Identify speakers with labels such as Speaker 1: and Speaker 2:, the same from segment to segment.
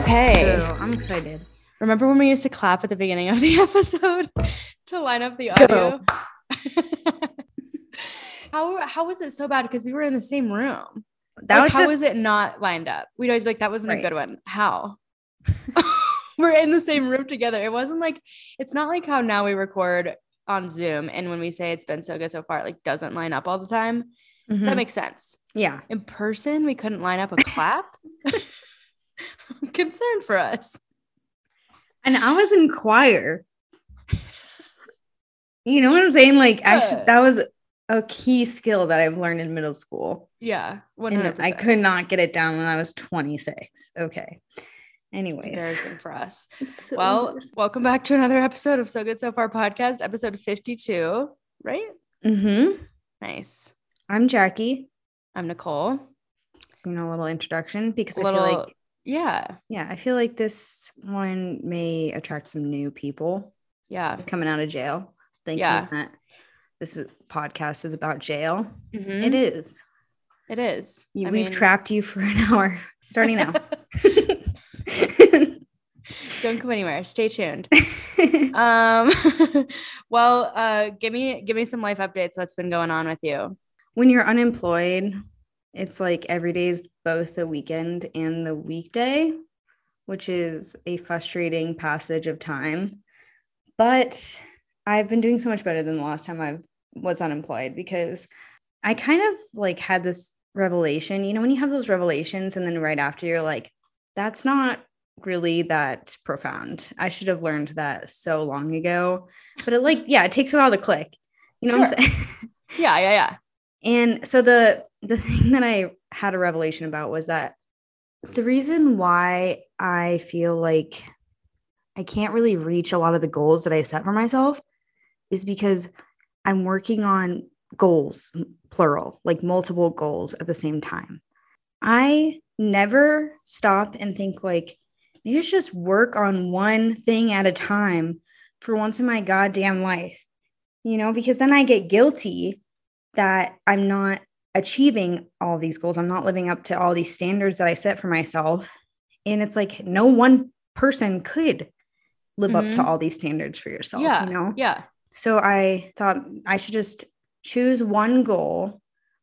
Speaker 1: Okay.
Speaker 2: I'm excited.
Speaker 1: Remember when we used to clap at the beginning of the episode to line up the audio? how how was it so bad? Because we were in the same room.
Speaker 2: That
Speaker 1: Like,
Speaker 2: was
Speaker 1: how
Speaker 2: just
Speaker 1: was it not lined up? We'd always be like, that wasn't a good one. How? we're in the same room together. It wasn't like it's not like how now we record on Zoom and when we say it's been so good so far, it like doesn't line up all the time.
Speaker 2: Mhm.
Speaker 1: That makes sense.
Speaker 2: yeah.
Speaker 1: In person, we couldn't line up a clap. I'm concerned for us.
Speaker 2: And I was in choir. You know what I'm saying? Like,
Speaker 1: Yeah.
Speaker 2: that was a key skill that I've learned in middle school.
Speaker 1: Yeah, one
Speaker 2: And I could not get it down when I was 26. Okay. Anyways.
Speaker 1: Embarrassing for us.
Speaker 2: So
Speaker 1: Well, welcome back to another episode of So Good So Far podcast, episode fifty-two. Right?
Speaker 2: Mm-hmm.
Speaker 1: Nice.
Speaker 2: I'm Jackie.
Speaker 1: I'm Nicole.
Speaker 2: Just, you know, a little introduction because I
Speaker 1: Little,
Speaker 2: feel like,
Speaker 1: yeah,
Speaker 2: yeah, I feel like this one may attract some new people
Speaker 1: yeah.
Speaker 2: just coming out of jail. Thinking
Speaker 1: Yeah.
Speaker 2: that this is, podcast is about jail.
Speaker 1: Mhm.
Speaker 2: It is.
Speaker 1: It is.
Speaker 2: You, we've
Speaker 1: mean-
Speaker 2: trapped you for an hour starting now.
Speaker 1: Don't go anywhere. Stay tuned. Um, well, uh, give me give me some life updates. What's been going on with you?
Speaker 2: when you're unemployed, it's like every day is both the weekend and the weekday, which is a frustrating passage of time. But I've been doing so much better than the last time I was unemployed because I kind of like had this revelation. You know, when you have those revelations and then right after you're like, that's not really that profound. I should have learned that so long ago. But it like, yeah, it takes a while to click. You know what I'm saying?
Speaker 1: Yeah, yeah, yeah.
Speaker 2: And so the the thing that I had a revelation about was that the reason why I feel like I can't really reach a lot of the goals that I set for myself is because I'm working on goals plural, like multiple goals at the same time. I never stop and think like maybe it's just work on one thing at a time for once in my goddamn life. You know, because then I get guilty that I'm not achieving all these goals. I'm not living up to all these standards that I set for myself. And it's like no one person could live up to
Speaker 1: Mhm.
Speaker 2: all these standards for yourself,
Speaker 1: yeah,
Speaker 2: you know?
Speaker 1: yeah.
Speaker 2: So I thought I should just choose one goal,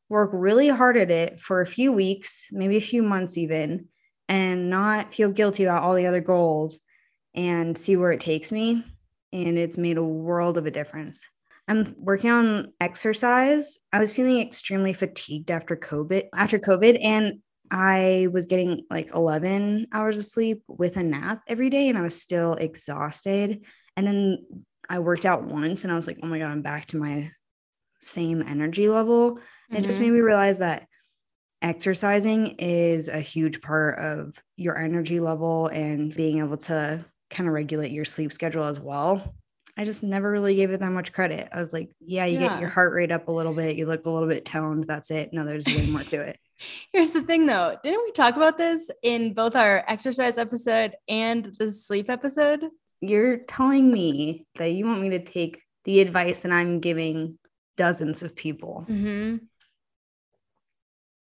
Speaker 2: work really hard at it for a few weeks, maybe a few months even, and not feel guilty about all the other goals and see where it takes me. And it's made a world of a difference. I'm working on exercise. I was feeling extremely fatigued after COVID, after COVID, and I was getting like 11 hours of sleep with a nap every day, and I was still exhausted. And then I worked out once, and I was like, oh my God, I'm back to my same energy level. And it just made mm-hmm. me realize that exercising is a huge part of your energy level and being able to kind of regulate your sleep schedule as well. I just never really gave it that much credit. I was like, yeah, you get your heart rate up a little bit, you look a little bit toned, that's it. No, there's way more to it.
Speaker 1: Here's the thing though. Didn't we talk about this in both our exercise episode and the sleep episode?
Speaker 2: You're telling me that you want me to take the advice that I'm giving dozens of people.
Speaker 1: Mm-hmm.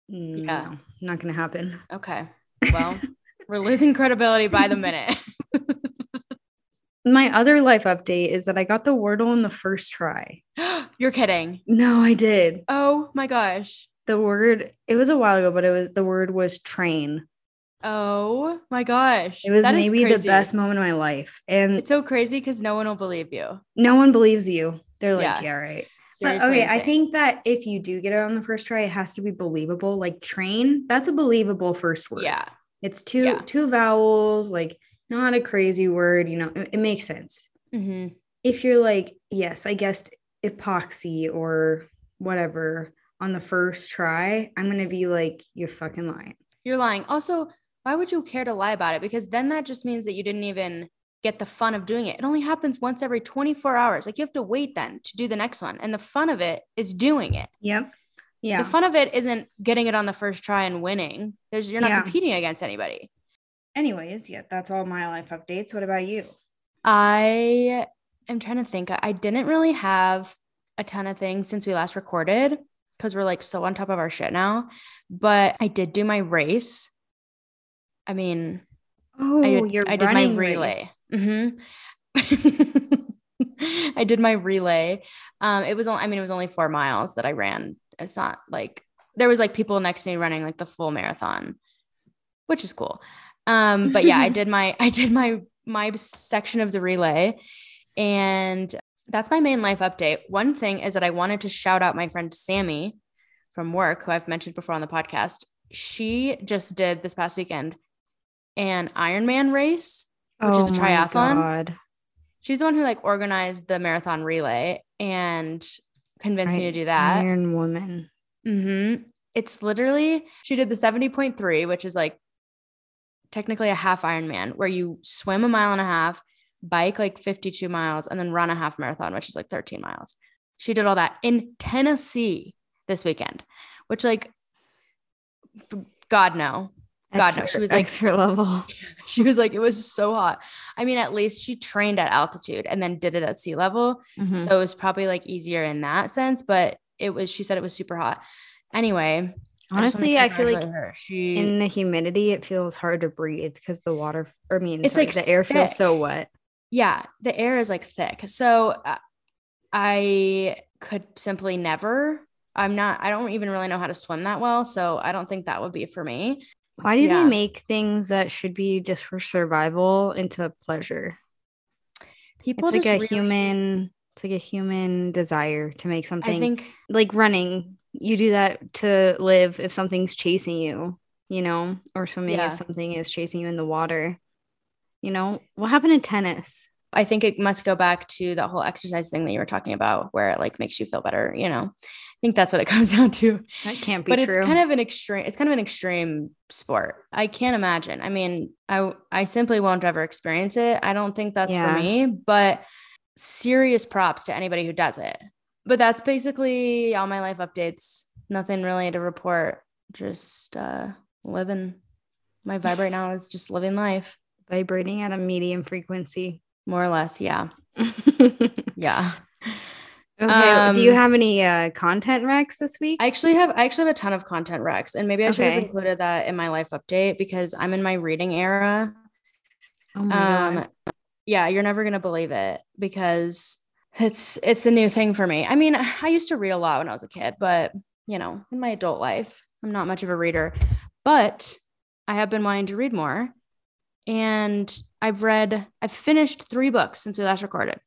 Speaker 2: No, not going to happen.
Speaker 1: Okay. Well, we're losing credibility by the minute.
Speaker 2: My other life update is that I got the Wordle in the first try.
Speaker 1: You're kidding.
Speaker 2: No, I did.
Speaker 1: Oh my gosh.
Speaker 2: The word, it was a while ago, but it was the word was train.
Speaker 1: Oh my gosh.
Speaker 2: It was
Speaker 1: That
Speaker 2: maybe the best moment of my life. And
Speaker 1: It's so crazy because no one will believe you.
Speaker 2: no one believes you. They're like,
Speaker 1: Yeah.
Speaker 2: yeah, right. But okay, I think that if you do get it on the first try, it has to be believable. Like train, that's a believable first word.
Speaker 1: Yeah.
Speaker 2: It's two
Speaker 1: Yeah.
Speaker 2: two vowels, like not a crazy word, you know, it, it makes sense.
Speaker 1: hmm
Speaker 2: If you're like, yes, I guessed epoxy or whatever on the first try, I'm gonna be like, you're fucking lying.
Speaker 1: You're lying. Also, why would you care to lie about it? Because then that just means that you didn't even get the fun of doing it. It only happens once every 24 hours. Like you have to wait then to do the next one. And the fun of it is doing it.
Speaker 2: Yep. Yeah.
Speaker 1: The fun of it isn't getting it on the first try and winning. There's you're not
Speaker 2: Yeah.
Speaker 1: competing against anybody.
Speaker 2: Anyways, yeah, that's all my life updates. What about you?
Speaker 1: I am trying to think. I didn't really have a ton of things since we last recorded because we're like so on top of our shit now. But I did do my race. I mean,
Speaker 2: Oh,
Speaker 1: I did,
Speaker 2: you're
Speaker 1: I did my relay.
Speaker 2: race.
Speaker 1: hmm I did my relay. Um, it was only, I mean, it was only four miles that I ran. It's not like there was like people next to me running like the full marathon, which is cool. Um, but yeah, I did my, I did my, my section of the relay and that's my main life update. One thing is that I wanted to shout out my friend Sammy from work, who I've mentioned before on the podcast. She just did this past weekend an Ironman race, which is a
Speaker 2: Oh
Speaker 1: triathlon. She's the one who like organized the marathon relay and convinced me to do that.
Speaker 2: Iron Woman.
Speaker 1: hmm It's literally she did the 70.3, which is like technically a half Ironman, where you swim a mile and a half, bike like 52 miles, and then run a half marathon, which is like 13 miles. She did all that in Tennessee this weekend, which like God no. God, no, she was like-
Speaker 2: extra level.
Speaker 1: She was like, it was so hot. I mean, at least she trained at altitude and then did it at sea level.
Speaker 2: Mhm.
Speaker 1: So it was probably like easier in that sense, but it was, she said it was super hot. Anyway, I just wanna
Speaker 2: Honestly, I feel like
Speaker 1: she,
Speaker 2: in the humidity, it feels hard to breathe because the water, I mean,
Speaker 1: It's,
Speaker 2: sorry,
Speaker 1: like,
Speaker 2: the air feels so wet.
Speaker 1: yeah, the air is like thick. So uh, I could simply never, I'm not, I don't even really know how to swim that well. So I don't think that would be for me.
Speaker 2: Why do
Speaker 1: Yeah.
Speaker 2: they make things that should be just for survival into pleasure?
Speaker 1: People
Speaker 2: It's like a
Speaker 1: really-
Speaker 2: human, it's like a human desire to make something
Speaker 1: I think
Speaker 2: like running. You do that to live if something's chasing you, you know, or swimming
Speaker 1: Yeah.
Speaker 2: if something is chasing you in the water. You know, what happened in tennis?
Speaker 1: I think it must go back to that whole exercise thing that you were talking about, where it like makes you feel better. You know, I think that's what it comes down to.
Speaker 2: That can't be
Speaker 1: But
Speaker 2: true.
Speaker 1: it's kind of an extreme. It's kind of an extreme sport. I can't imagine. I mean, I I simply won't ever experience it. I don't think that's
Speaker 2: Yeah.
Speaker 1: for me. But serious props to anybody who does it. But that's basically all my life updates. Nothing really to report. Just uh living. My vibe right now is just living life,
Speaker 2: vibrating at a medium frequency.
Speaker 1: more or less. Yeah, yeah.
Speaker 2: okay.
Speaker 1: yeah.
Speaker 2: do you
Speaker 1: Um,
Speaker 2: have any uh, content recs this week?
Speaker 1: I actually have I actually have a ton of content recs, and maybe I should have included that in my life update because I'm in my reading era.
Speaker 2: oh my God.
Speaker 1: Um, yeah, you're never gonna believe it because it's it's a new thing for me. I mean, I used to read a lot when I was a kid, but you know, in my adult life, I'm not much of a reader. But I have been wanting to read more, and I've read I've finished three books since we last recorded.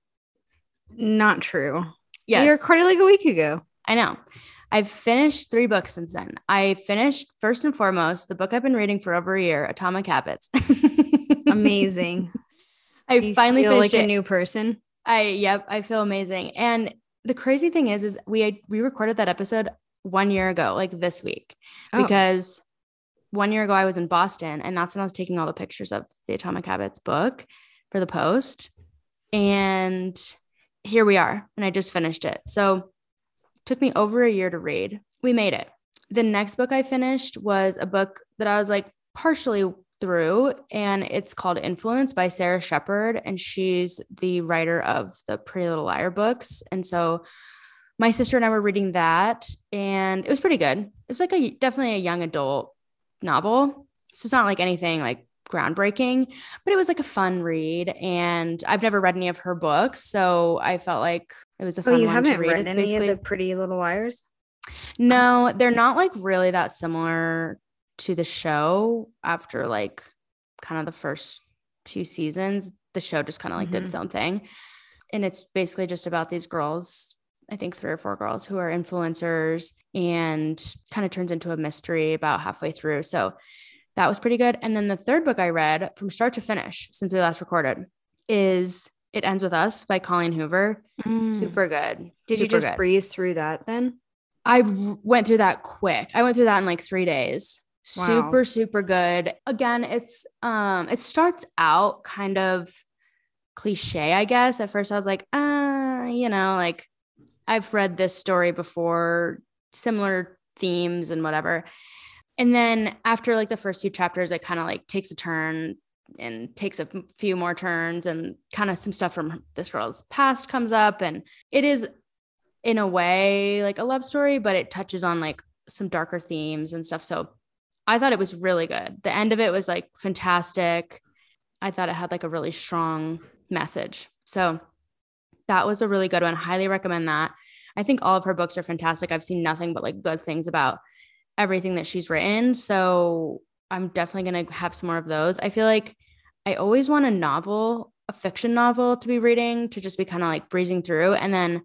Speaker 2: Not true.
Speaker 1: Yes,
Speaker 2: We recorded like a week ago.
Speaker 1: I know. I've finished three books since then. I finished first and foremost the book I've been reading for over a year, Atomic Habits.
Speaker 2: Amazing.
Speaker 1: I finally
Speaker 2: feel
Speaker 1: finished
Speaker 2: like
Speaker 1: it.
Speaker 2: a new person.
Speaker 1: I yep, I feel amazing. And the crazy thing is, is we we recorded that episode one year ago, like this week,
Speaker 2: Oh.
Speaker 1: because one year ago I was in Boston, and that's when I was taking all the pictures of the Atomic Habits book for the post. And here we are, and I just finished it. So it took me over a year to read. We made it. The next book I finished was a book that I was like partially through, and it's called Influence by Sara Shepard. And she's the writer of the Pretty Little Liar books. And so my sister and I were reading that, and it was pretty good. It was like a definitely a young adult novel. So it's not like anything like groundbreaking, but it was like a fun read. And I've never read any of her books. So I felt like it was a
Speaker 2: Oh,
Speaker 1: fun
Speaker 2: you
Speaker 1: one
Speaker 2: haven't
Speaker 1: read.
Speaker 2: read
Speaker 1: It's
Speaker 2: any of
Speaker 1: basically
Speaker 2: the Pretty Little Liars?
Speaker 1: no, they're not like really that similar to the show after like kind of the first two seasons. The show just kind of like did
Speaker 2: Mhm.
Speaker 1: its own thing. And it's basically just about these girls, I think three or four girls who are influencers and kind of turns into a mystery about halfway through. So that was pretty good. And then the third book I read from start to finish since we last recorded is It Ends With Us by Colleen Hoover. Super good.
Speaker 2: Mm. Did you just
Speaker 1: good.
Speaker 2: breeze through that then?
Speaker 1: I went through that quick. I went through that in like three days.
Speaker 2: Wow.
Speaker 1: Super, super good. Again, it's um, it starts out kind of cliche, I guess. At first, I was like, uh, you know, like I've read this story before, similar themes and whatever. And then after like the first few chapters, it kind of like takes a turn and takes a few more turns and kind of some stuff from this girl's past comes up and it is in a way like a love story, but it touches on like some darker themes and stuff. So I thought it was really good. The end of it was like fantastic. I thought it had like a really strong message. So that was a really good one. Highly recommend that. I think all of her books are fantastic. I've seen nothing but like good things about everything that she's written. So I'm definitely going to have some more of those. I feel like I always want a novel, a fiction novel to be reading to just be kind of like breezing through. And then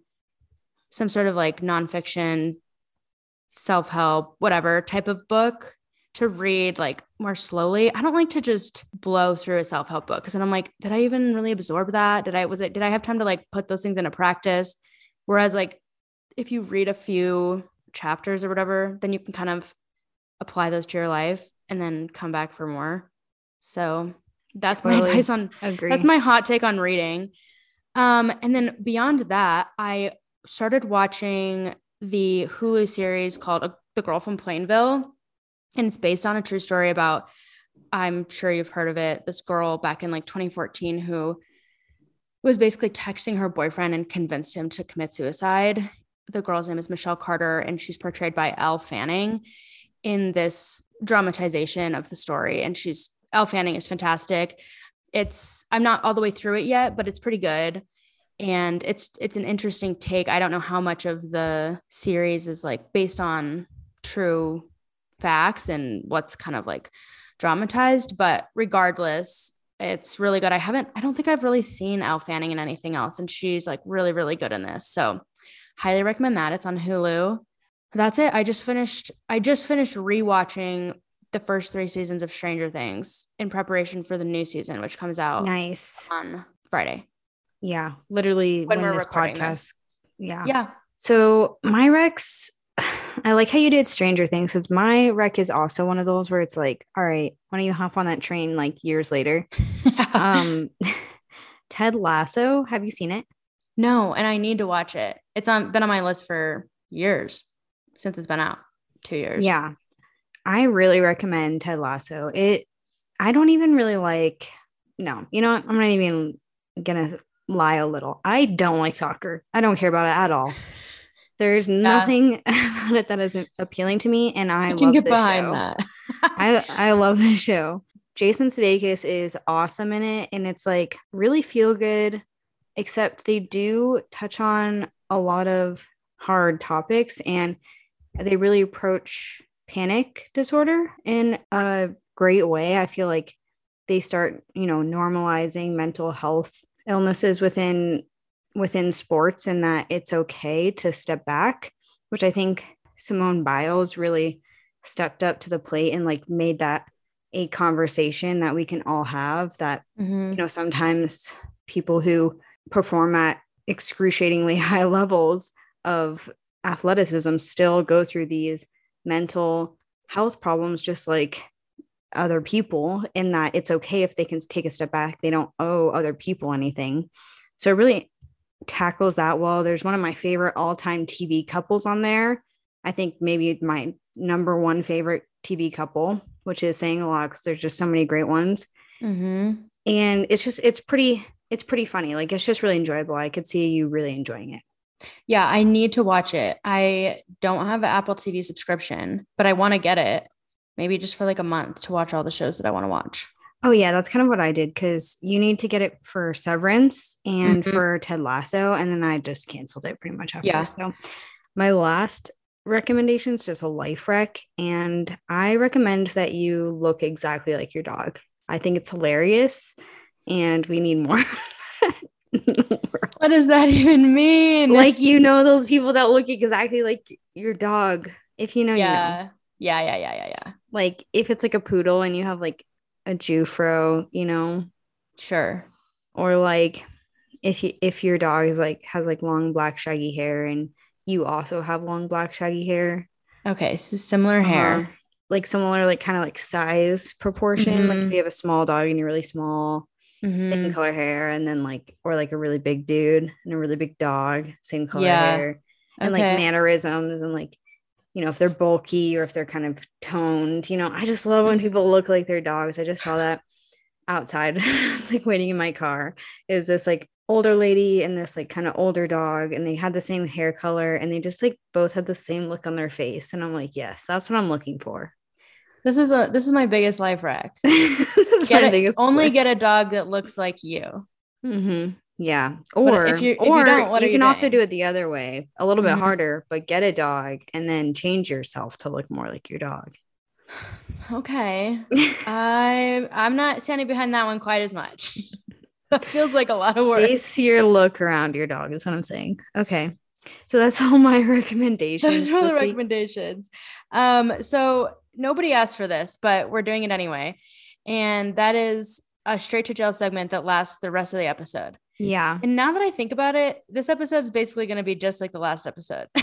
Speaker 1: some sort of like nonfiction, self help, whatever type of book to read like more slowly. I don't like to just blow through a self help book because then I'm like, did I even really absorb that? Did I, was it, did I have time to like put those things into practice? Whereas like if you read a few chapters or whatever, then you can kind of apply those to your life and then come back for more. So that's totally my advice on agree. that's my hot take on reading. Um, and then beyond that, I started watching the Hulu series called uh, The Girl from Plainville. And it's based on a true story about, I'm sure you've heard of it, this girl back in like 2014 who was basically texting her boyfriend and convinced him to commit suicide. The girl's name is Michelle Carter, and she's portrayed by Elle Fanning in this dramatization of the story. And she's Elle Fanning is fantastic. It's I'm not all the way through it yet, but it's pretty good. And it's it's an interesting take. I don't know how much of the series is like based on true facts and what's kind of like dramatized, but regardless, it's really good. I haven't I don't think I've really seen Elle Fanning in anything else and she's like really really good in this. So, highly recommend that. It's on Hulu. That's it. I just finished I just finished rewatching the first three seasons of Stranger Things in preparation for the new season, which comes out
Speaker 2: nice
Speaker 1: on Friday.
Speaker 2: Yeah, literally
Speaker 1: when, when we're this podcast. This.
Speaker 2: Yeah.
Speaker 1: Yeah.
Speaker 2: So my Rex, I like how you did Stranger Things because my rec is also one of those where it's like, all right, why don't you hop on that train like years later? um Ted Lasso, have you seen it?
Speaker 1: No, and I need to watch it. It's on been on my list for years since it's been out. Two years.
Speaker 2: Yeah. I really recommend Ted Lasso. It I don't even really like no, you know what? I'm not even gonna lie a little. I don't like soccer. I don't care about it at all. There's yeah. nothing about it that isn't appealing to me, and I, I can get behind show. that. I I love this show. Jason Sudeikis is awesome in it, and it's like really feel good. Except they do touch on a lot of hard topics, and they really approach panic disorder in a great way. I feel like they start, you know, normalizing mental health illnesses within within sports and that it's okay to step back, which I think Simone Biles really stepped up to the plate and like made that a conversation that we can all have that mm-hmm. you know sometimes people who perform at excruciatingly high levels of athleticism still go through these mental health problems just like other people in that it's okay if they can take a step back they don't owe other people anything so it really tackles that well. There's one of my favorite all-time tv couples on there. I think maybe my number one favorite tv couple which is saying a lot because there's just so many great ones. Mm-hmm. and it's just it's pretty it's pretty funny. Like it's just really enjoyable. I could see you really enjoying it.
Speaker 1: Yeah, I need to watch it. I don't have an Apple TV subscription, but I want to get it. Maybe just for like a month to watch all the shows that I want to watch.
Speaker 2: Oh yeah, that's kind of what I did because you need to get it for Severance and mm-hmm. for Ted Lasso, and then I just canceled it pretty much after. Yeah. So my last recommendation is just a life wreck, and I recommend that you look exactly like your dog. I think it's hilarious, and we need more.
Speaker 1: what does that even mean?
Speaker 2: Like you know those people that look exactly like your dog. If you know,
Speaker 1: yeah.
Speaker 2: you know.
Speaker 1: Yeah, yeah, yeah, yeah, yeah.
Speaker 2: Like if it's like a poodle and you have like a Jufro, you know.
Speaker 1: Sure.
Speaker 2: Or like if you if your dog is like has like long black shaggy hair and you also have long black shaggy hair.
Speaker 1: Okay, so similar uh-huh. hair.
Speaker 2: Like similar like kind of like size proportion. Mm-hmm. Like if you have a small dog and you're really small, mm-hmm. same color hair, and then like or like a really big dude and a really big dog, same color yeah. hair, and okay. like mannerisms and like you know if they're bulky or if they're kind of toned. You know, I just love when people look like their dogs. I just saw that outside. I like waiting in my car. Is this like older lady and this like kind of older dog and they had the same hair color and they just like both had the same look on their face and i'm like yes that's what i'm looking for
Speaker 1: This is a this is my biggest life
Speaker 2: is
Speaker 1: Get a-
Speaker 2: biggest
Speaker 1: only get a dog that looks like you.
Speaker 2: Mhm. Yeah.
Speaker 1: But
Speaker 2: Or
Speaker 1: if you- if you
Speaker 2: or
Speaker 1: don't, what are
Speaker 2: you
Speaker 1: you
Speaker 2: can also do it the other way, a little bit
Speaker 1: Mhm.
Speaker 2: harder, but get a dog and then change yourself to look more like your dog.
Speaker 1: Okay. I I'm not standing behind that one quite as much. that feels like a lot of work.
Speaker 2: Base your look around your dog is what I'm saying. Okay. So that's all my recommendations.
Speaker 1: Those are all the recommendations. Um, so nobody asked for this, but we're doing it anyway. And that is a straight to jail segment that lasts the rest of the episode.
Speaker 2: Yeah.
Speaker 1: And now that I think about it, this episode is basically going to be just like the last episode.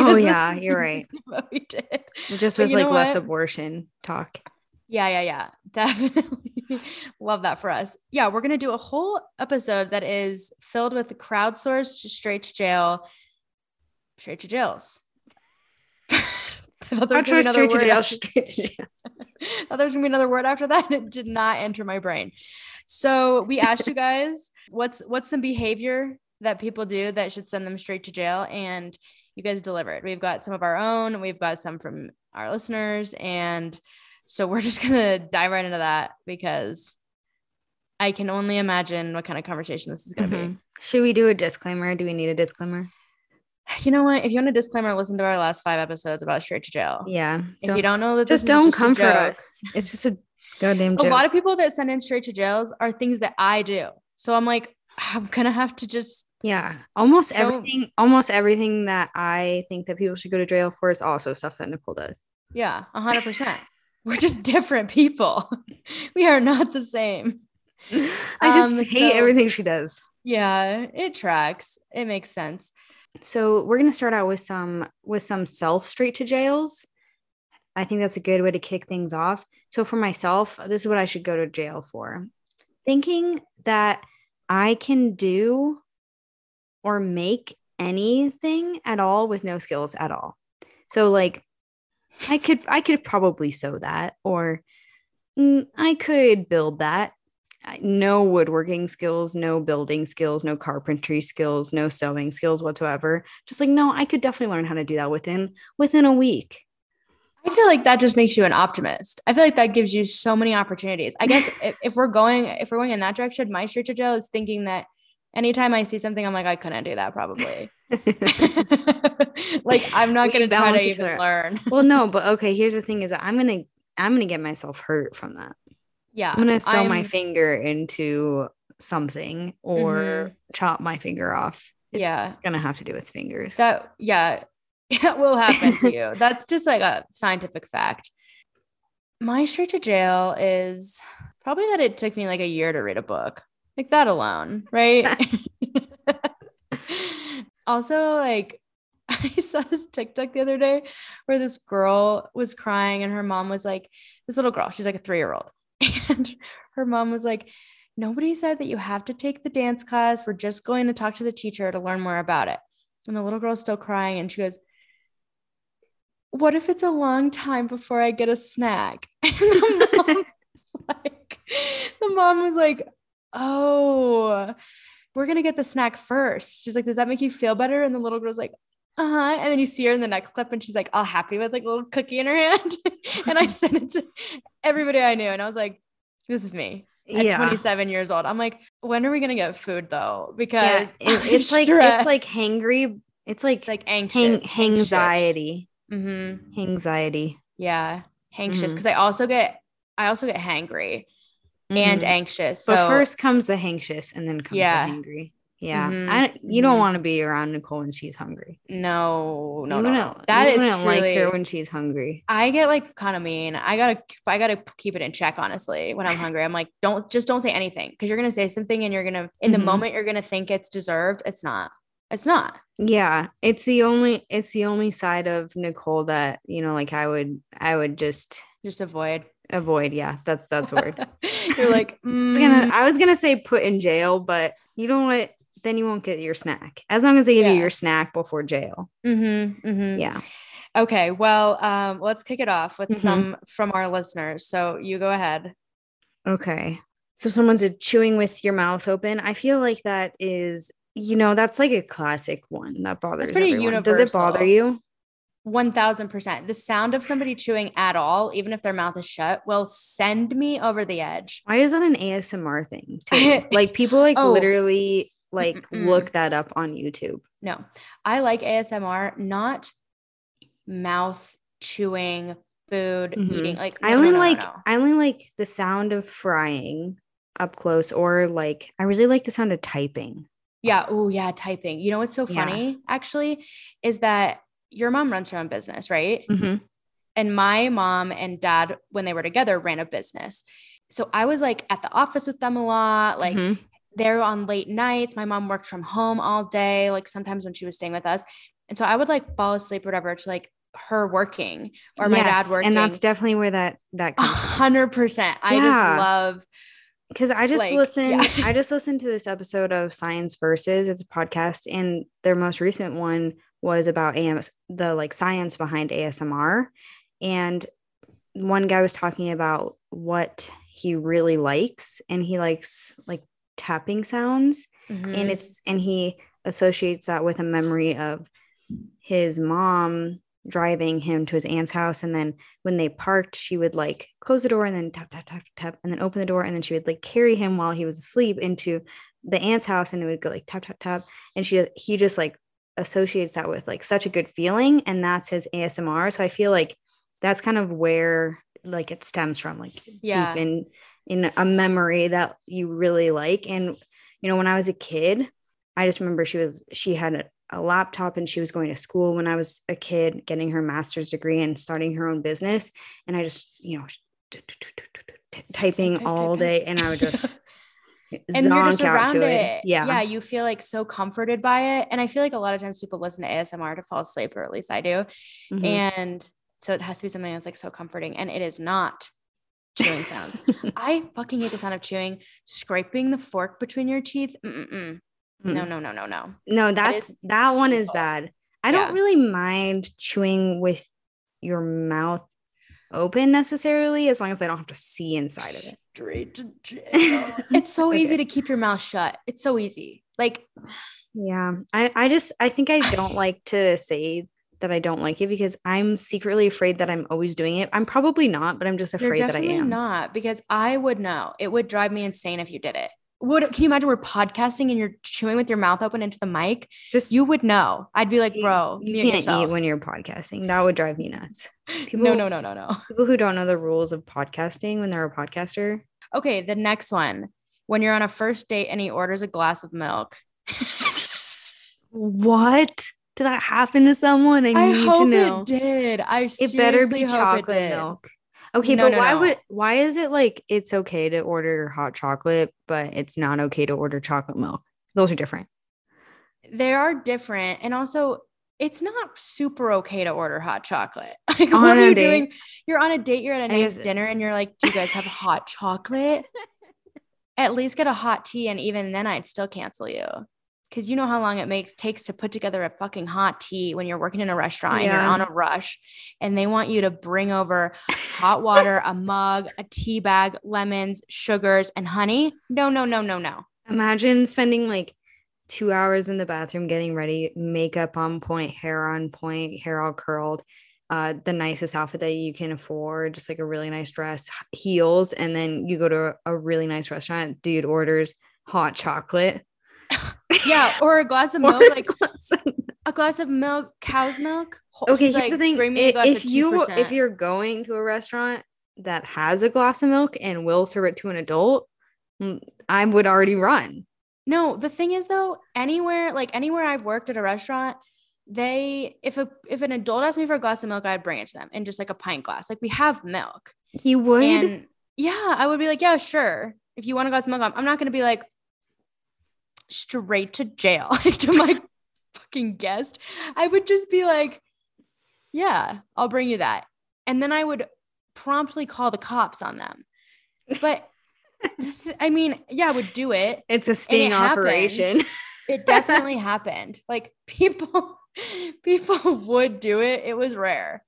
Speaker 2: Oh, yeah, you're right.
Speaker 1: What we did.
Speaker 2: Just with like less
Speaker 1: what?
Speaker 2: abortion talk.
Speaker 1: Yeah, yeah, yeah. Definitely love that for us. Yeah, we're going to do a whole episode that is filled with crowdsourced straight to jail, straight to jails. I thought there was going to be another word.
Speaker 2: jail,
Speaker 1: after-
Speaker 2: straight to jail.
Speaker 1: I thought there was going to be another word after that. It did not enter my brain. So we asked you guys what's what's some behavior that people do that should send them straight to jail, and you guys delivered. We've got some of our own. We've got some from our listeners, and so we're just gonna dive right into that because I can only imagine what kind of conversation this is gonna
Speaker 2: Mhm. Should we do a disclaimer? Do we need a disclaimer?
Speaker 1: You know what? If you want a disclaimer, listen to our last five episodes about straight to jail.
Speaker 2: Yeah.
Speaker 1: If you don't know that,
Speaker 2: just don't comfort us. It's just a goddamn
Speaker 1: a lot of people that send in straight to jails are things that I do. So I'm like, I'm gonna have to just
Speaker 2: yeah. Almost everything, almost everything that I think that people should go to jail for is also stuff that Nicole does.
Speaker 1: yeah, a hundred percent. We're just different people. we are not the same.
Speaker 2: I just
Speaker 1: Um,
Speaker 2: hate
Speaker 1: so-
Speaker 2: everything she does.
Speaker 1: Yeah, it tracks. It makes sense.
Speaker 2: So we're gonna start out with some with some self straight to jails. I think that's a good way to kick things off. So for myself, this is what I should go to jail for. Thinking that I can do or make anything at all with no skills at all. So like I could I could probably sew that or mm, I could build that. No woodworking skills, no building skills, no carpentry skills, no sewing skills whatsoever. Just like no, I could definitely learn how to do that within within a week.
Speaker 1: I feel like that just makes you an optimist. I feel like that gives you so many opportunities. I guess if, if we're going if we're going in that direction, my to jail is thinking that anytime I see something, I'm like, I couldn't do that probably. like I'm not
Speaker 2: We
Speaker 1: gonna try to even
Speaker 2: other
Speaker 1: learn.
Speaker 2: well, no, but okay, here's the thing is that I'm gonna I'm gonna get myself hurt from that.
Speaker 1: Yeah.
Speaker 2: I'm gonna sew my
Speaker 1: I'm-
Speaker 2: finger into something or mm-hmm. chop my finger off. It's
Speaker 1: Yeah.
Speaker 2: gonna have to do with fingers.
Speaker 1: That yeah, will happen to you. That's just like a scientific fact. My straight to jail is probably that it took me like a year to read a book. Like that alone, right? also, like I saw this TikTok the other day where this girl was crying and her mom was like, this little girl, she's like a three year old. And her mom was like, Nobody said that you have to take the dance class. We're just going to talk to the teacher to learn more about it. And the little girl's still crying and she goes, What if it's a long time before I get a snack? And the mom, like, the mom was like, Oh, we're going to get the snack first. She's like, Does that make you feel better? And the little girl's like, uh huh. And then you see her in the next clip and she's like, all happy with like a little cookie in her hand. and I sent it to everybody I knew. And I was like, this is me at
Speaker 2: yeah.
Speaker 1: 27 years old. I'm like, when are we gonna get food though?
Speaker 2: Yeah,
Speaker 1: Because
Speaker 2: it- it's like it's like hangry. It's like
Speaker 1: it's like
Speaker 2: hang,
Speaker 1: anxious,
Speaker 2: anxiety.
Speaker 1: Mm-hmm.
Speaker 2: Anxiety.
Speaker 1: Yeah, anxious. Because I also get, I also get hangry and
Speaker 2: Mhm.
Speaker 1: anxious. So
Speaker 2: but first comes the anxious and then comes
Speaker 1: Yeah.
Speaker 2: the hangry. Yeah.
Speaker 1: Mhm.
Speaker 2: I, you don't
Speaker 1: Mhm.
Speaker 2: want to be around Nicole when she's hungry.
Speaker 1: no, no, no, no. That is
Speaker 2: wouldn't like her when she's hungry.
Speaker 1: I get like kind of mean. I gotta, I gotta keep it in check. Honestly, when I'm hungry, I'm like, don't just don't say anything because you're gonna say something and you're gonna, in the
Speaker 2: Mhm.
Speaker 1: moment, you're gonna think it's deserved. It's not. It's not.
Speaker 2: Yeah, it's the only it's the only side of Nicole that you know, like I would I would just
Speaker 1: Just avoid.
Speaker 2: avoid. Yeah, that's that's word.
Speaker 1: you're like,
Speaker 2: I was gonna
Speaker 1: mm,
Speaker 2: I was gonna say put in jail, but you know what? Then you won't get your snack as long as they give
Speaker 1: Yeah.
Speaker 2: you your snack before jail.
Speaker 1: mm-hmm, mm-hmm.
Speaker 2: Yeah.
Speaker 1: Okay. Well, um, let's kick it off with
Speaker 2: Mhm.
Speaker 1: some from our listeners. So you go ahead.
Speaker 2: Okay. So someone's chewing with your mouth open. I feel like that is, you know, that's like a classic one that bothers
Speaker 1: pretty
Speaker 2: everyone. Does it bother you?
Speaker 1: 1000%. The sound of somebody chewing at all, even if their mouth is shut, will send me over the edge.
Speaker 2: Why is that an ASMR thing? Too? like people like
Speaker 1: Oh.
Speaker 2: literally like
Speaker 1: Mm-mm.
Speaker 2: look that up on YouTube.
Speaker 1: No, I like ASMR, not mouth chewing, food
Speaker 2: Mhm.
Speaker 1: eating. Like,
Speaker 2: I
Speaker 1: no, no,
Speaker 2: only
Speaker 1: no, no,
Speaker 2: like. I only like the sound of frying up close or like I really like the sound of typing.
Speaker 1: Yeah. Oh, yeah. Typing. You know what's so
Speaker 2: Yeah.
Speaker 1: funny actually is that your mom runs her own business, right?
Speaker 2: Mhm.
Speaker 1: And my mom and dad, when they were together, ran a business. So I was like at the office with them a lot. Like
Speaker 2: Mhm.
Speaker 1: they're on late nights. My mom worked from home all day, like sometimes when she was staying with us. And so I would like fall asleep or whatever to like her working or my dad working.
Speaker 2: and that's definitely where that that comes
Speaker 1: hundred percent. I
Speaker 2: Yeah.
Speaker 1: just love
Speaker 2: because I just
Speaker 1: Like,
Speaker 2: listened.
Speaker 1: yeah.
Speaker 2: I just listened to this episode of Science Versus. It's a podcast, and their most recent one was about AMS, the like science behind ASMR. And one guy was talking about what he really likes, and he likes like tapping sounds, and
Speaker 1: Mhm.
Speaker 2: it's and he associates that with a memory of his mom driving him to his aunt's house and then when they parked she would like close the door and then tap tap tap tap and then open the door and then she would like carry him while he was asleep into the aunt's house and it would go like tap tap tap and she he just like associates that with like such a good feeling and that's his ASMR so I feel like that's kind of where like it stems from like
Speaker 1: Yeah.
Speaker 2: deep in in a memory that you really like and you know when I was a kid I just remember she was she had a, laptop and she was going to school when I was a kid, getting her master's degree and starting her own business. And I just, you know, typing all day, and I would just
Speaker 1: and you're just around it.
Speaker 2: it. Yeah,
Speaker 1: Yeah. You feel like so comforted by it. And I feel like a lot of times people listen to ASMR to fall asleep, or at least I do.
Speaker 2: Mhm.
Speaker 1: And so it has to be something that's like so comforting. And it is not chewing sounds. I fucking hate the sound of chewing, scraping the fork between your teeth. Mm-mm-mm. No, no, no, no, no.
Speaker 2: no, that's
Speaker 1: is
Speaker 2: that one is bad. I
Speaker 1: Yeah.
Speaker 2: don't really mind chewing with your mouth open necessarily, as long as I don't have to see inside of it.
Speaker 1: Straight to jail. it's so easy to keep your mouth shut. It's so easy. Like,
Speaker 2: Yeah, I, I just I think I don't like to say that I don't like it because I'm secretly afraid that I'm always doing it. I'm probably not, but I'm just
Speaker 1: you're
Speaker 2: afraid that I am.
Speaker 1: not because I would know. It would drive me insane if you did it. Would can you imagine we're podcasting and you're chewing with your mouth open into the mic?
Speaker 2: Just
Speaker 1: You would know. I'd be like, bro,
Speaker 2: you can't
Speaker 1: yourself.
Speaker 2: eat when you're podcasting. That would drive me nuts. people-
Speaker 1: no, no, no, no, no.
Speaker 2: People who don't know the rules of podcasting when they're a podcaster.
Speaker 1: Okay, the next one. When you're on a first date and he orders a glass of milk.
Speaker 2: What? Did that happen to someone? I
Speaker 1: I
Speaker 2: need to
Speaker 1: hope
Speaker 2: know.
Speaker 1: it did. I
Speaker 2: It better be chocolate milk. Okay,
Speaker 1: No,
Speaker 2: but
Speaker 1: no,
Speaker 2: why
Speaker 1: no.
Speaker 2: would why is it like it's okay to order hot chocolate, but it's not okay to order chocolate milk? Those are different.
Speaker 1: They are different, and also it's not super okay to order hot chocolate. Like,
Speaker 2: On
Speaker 1: what are you
Speaker 2: date.
Speaker 1: doing? You're on a date. You're at a nice dinner, and you're like, "Do you guys have hot chocolate?" At least get a hot tea, and even then, I'd still cancel you. Because you know how long it makes takes to put together a fucking hot tea when you're working in a restaurant and you're on a rush, and they want you to bring over hot water, a mug, a tea bag, lemons, sugars, and honey. No, no, no, no, no.
Speaker 2: Imagine spending like two hours in the bathroom getting ready, makeup on point, hair on point, hair all curled, uh, the nicest outfit that you can afford, just like a really nice dress, heels, and then you go to a really nice restaurant. Dude orders hot chocolate.
Speaker 1: Yeah, or a glass of milk, like a glass of milk, cow's milk.
Speaker 2: Okay,
Speaker 1: she's
Speaker 2: here's the thing:
Speaker 1: Bring me a
Speaker 2: i-
Speaker 1: glass
Speaker 2: if
Speaker 1: of
Speaker 2: you
Speaker 1: 2%.
Speaker 2: if you're going to a restaurant that has a glass of milk and will serve it to an adult, mm, I would already run.
Speaker 1: no, the thing is though, anywhere like anywhere I've worked at a restaurant, they if a if an adult asked me for a glass of milk, I'd bring it to them in just like a pint glass. Like we have milk,
Speaker 2: You would.
Speaker 1: and yeah, I would be like, yeah, sure. If you want a glass of milk, I'm- I'm not gonna be like straight to jail like to my fucking guest. I would just be like, yeah, I'll bring you that. And then I would promptly call the cops on them. But I mean, yeah, I would do it.
Speaker 2: it's a sting
Speaker 1: happened.
Speaker 2: operation.
Speaker 1: It definitely happened. Like people, people would do it. It was rare,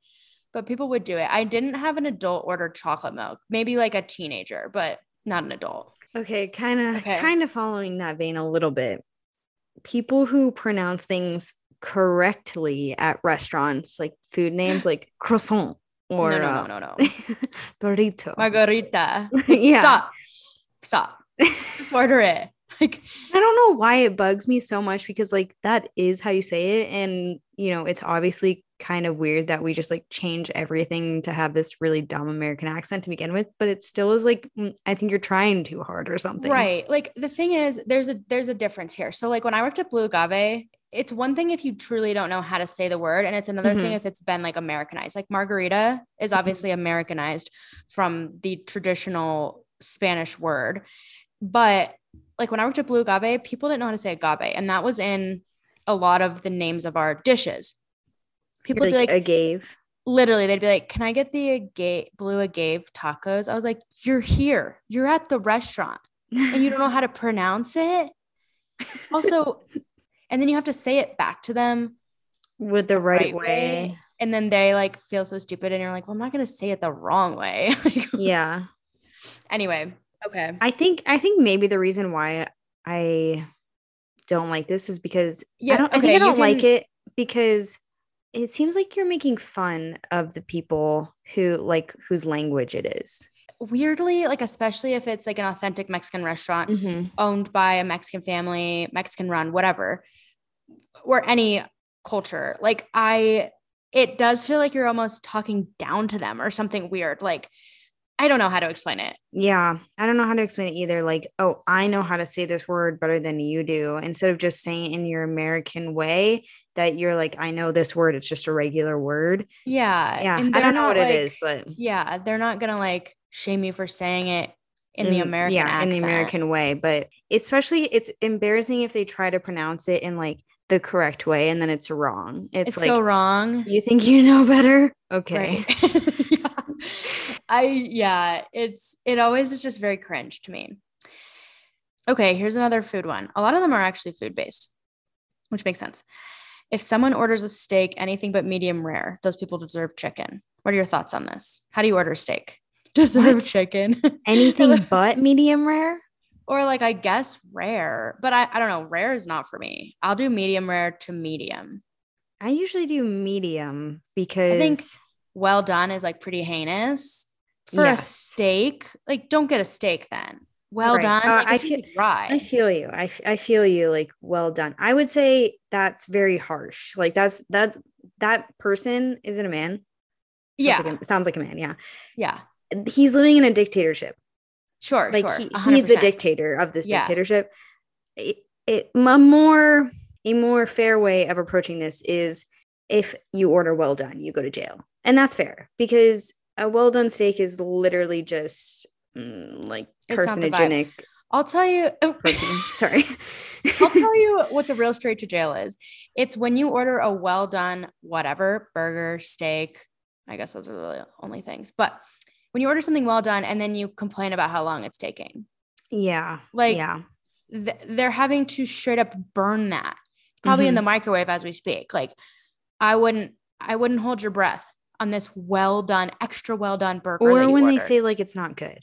Speaker 1: but people would do it. I didn't have an adult order chocolate milk, maybe like a teenager, but not an adult.
Speaker 2: Okay, kind of
Speaker 1: Okay.
Speaker 2: kind of following that vein a little bit. people who pronounce things correctly at restaurants, like food names like croissant or
Speaker 1: no, no,
Speaker 2: uh,
Speaker 1: no, no, no.
Speaker 2: burrito.
Speaker 1: Margarita.
Speaker 2: yeah.
Speaker 1: Stop. Stop. Just order it. Like,
Speaker 2: I don't know why it bugs me so much because like that is how you say it and you know it's obviously kind of weird that we just like change everything to have this really dumb American accent to begin with but it still is like mm, I think you're trying too hard or something.
Speaker 1: right. Like the thing is, there's a there's a difference here. So like when I worked at Blue Agave, it's one thing if you truly don't know how to say the word, and it's another thing
Speaker 2: Mhm.
Speaker 1: if it's been like Americanized. Like margarita is obviously Americanized from the traditional Spanish word, but like when I worked at Blue Agave, people didn't know how to say agave, and that was in a lot of the names of our dishes. People
Speaker 2: like,
Speaker 1: be like,
Speaker 2: agave.
Speaker 1: literally they'd be like can i get the agave blue agave tacos i was like you're here you're at the restaurant and you don't know how to pronounce it also and then you have to say it back to them
Speaker 2: with the right,
Speaker 1: right
Speaker 2: way.
Speaker 1: way. and then they like feel so stupid and you're like well i'm not going to say it the wrong way Like,
Speaker 2: Yeah.
Speaker 1: anyway okay
Speaker 2: I think I think maybe the reason why I don't like this is because
Speaker 1: Yeah,
Speaker 2: I don't I think I don't like it because it seems like you're making fun of the people who like whose language it is.
Speaker 1: weirdly like especially if it's like an authentic mexican restaurant mm-hmm. owned by a Mexican family, Mexican run, whatever, or any culture. Like I, it does feel like you're almost talking down to them or something weird. Like I don't know how to explain it.
Speaker 2: Yeah, I don't know how to explain it either. Like, oh, I know how to say this word better than you do. Instead of just saying it in your American way, that you're like, I know this word, it's just a regular word.
Speaker 1: Yeah.
Speaker 2: Yeah, I don't know what
Speaker 1: like-
Speaker 2: it is, but
Speaker 1: Yeah. They're not going to like shame you for saying it in the American
Speaker 2: yeah
Speaker 1: accent.
Speaker 2: in the american way but especially it's embarrassing if they try to pronounce it in like the correct way and then it's wrong it's,
Speaker 1: It's
Speaker 2: like
Speaker 1: so wrong.
Speaker 2: you think you know better okay
Speaker 1: Right. yeah. I yeah, it's it always is just very cringe to me. Okay, here's another food one. A lot of them are actually food based, which makes sense. If someone orders a steak anything but medium rare, those people deserve chicken. What are your thoughts on this? How do you order steak? Deserve
Speaker 2: What?
Speaker 1: chicken.
Speaker 2: anything but medium rare
Speaker 1: or like I guess rare, but I, I don't know. Rare is not for me. I'll do medium rare to medium.
Speaker 2: i usually do medium because I
Speaker 1: think well done is like pretty heinous for a steak. Like, don't get a steak then. Well
Speaker 2: Right.
Speaker 1: done.
Speaker 2: Uh, I
Speaker 1: feel.
Speaker 2: I feel you. I, I feel you like well done. I would say that's very harsh. Like that's that that person isn't a man. Sounds
Speaker 1: yeah,
Speaker 2: like a- sounds like a man. Yeah.
Speaker 1: yeah,
Speaker 2: He's living in a dictatorship.
Speaker 1: sure,
Speaker 2: like
Speaker 1: sure.
Speaker 2: he, he's the dictator of this
Speaker 1: Yeah.
Speaker 2: dictatorship it, it a more a more fair way of approaching this is if you order well done you go to jail and that's fair because a well done steak is literally just mm, like
Speaker 1: It's not the vibe.
Speaker 2: carcinogenic
Speaker 1: I'll tell you.
Speaker 2: protein sorry
Speaker 1: I'll tell you what the real straight to jail is. It's when you order a well done whatever burger, steak. I guess those are really the only things. But when you order something well done and then you complain about how long it's taking,
Speaker 2: yeah
Speaker 1: like
Speaker 2: yeah
Speaker 1: th- they're having to straight up burn that probably in
Speaker 2: Mhm.
Speaker 1: the microwave as we speak like i wouldn't i wouldn't hold your breath on this well done extra well done burger
Speaker 2: or when they say like it's not good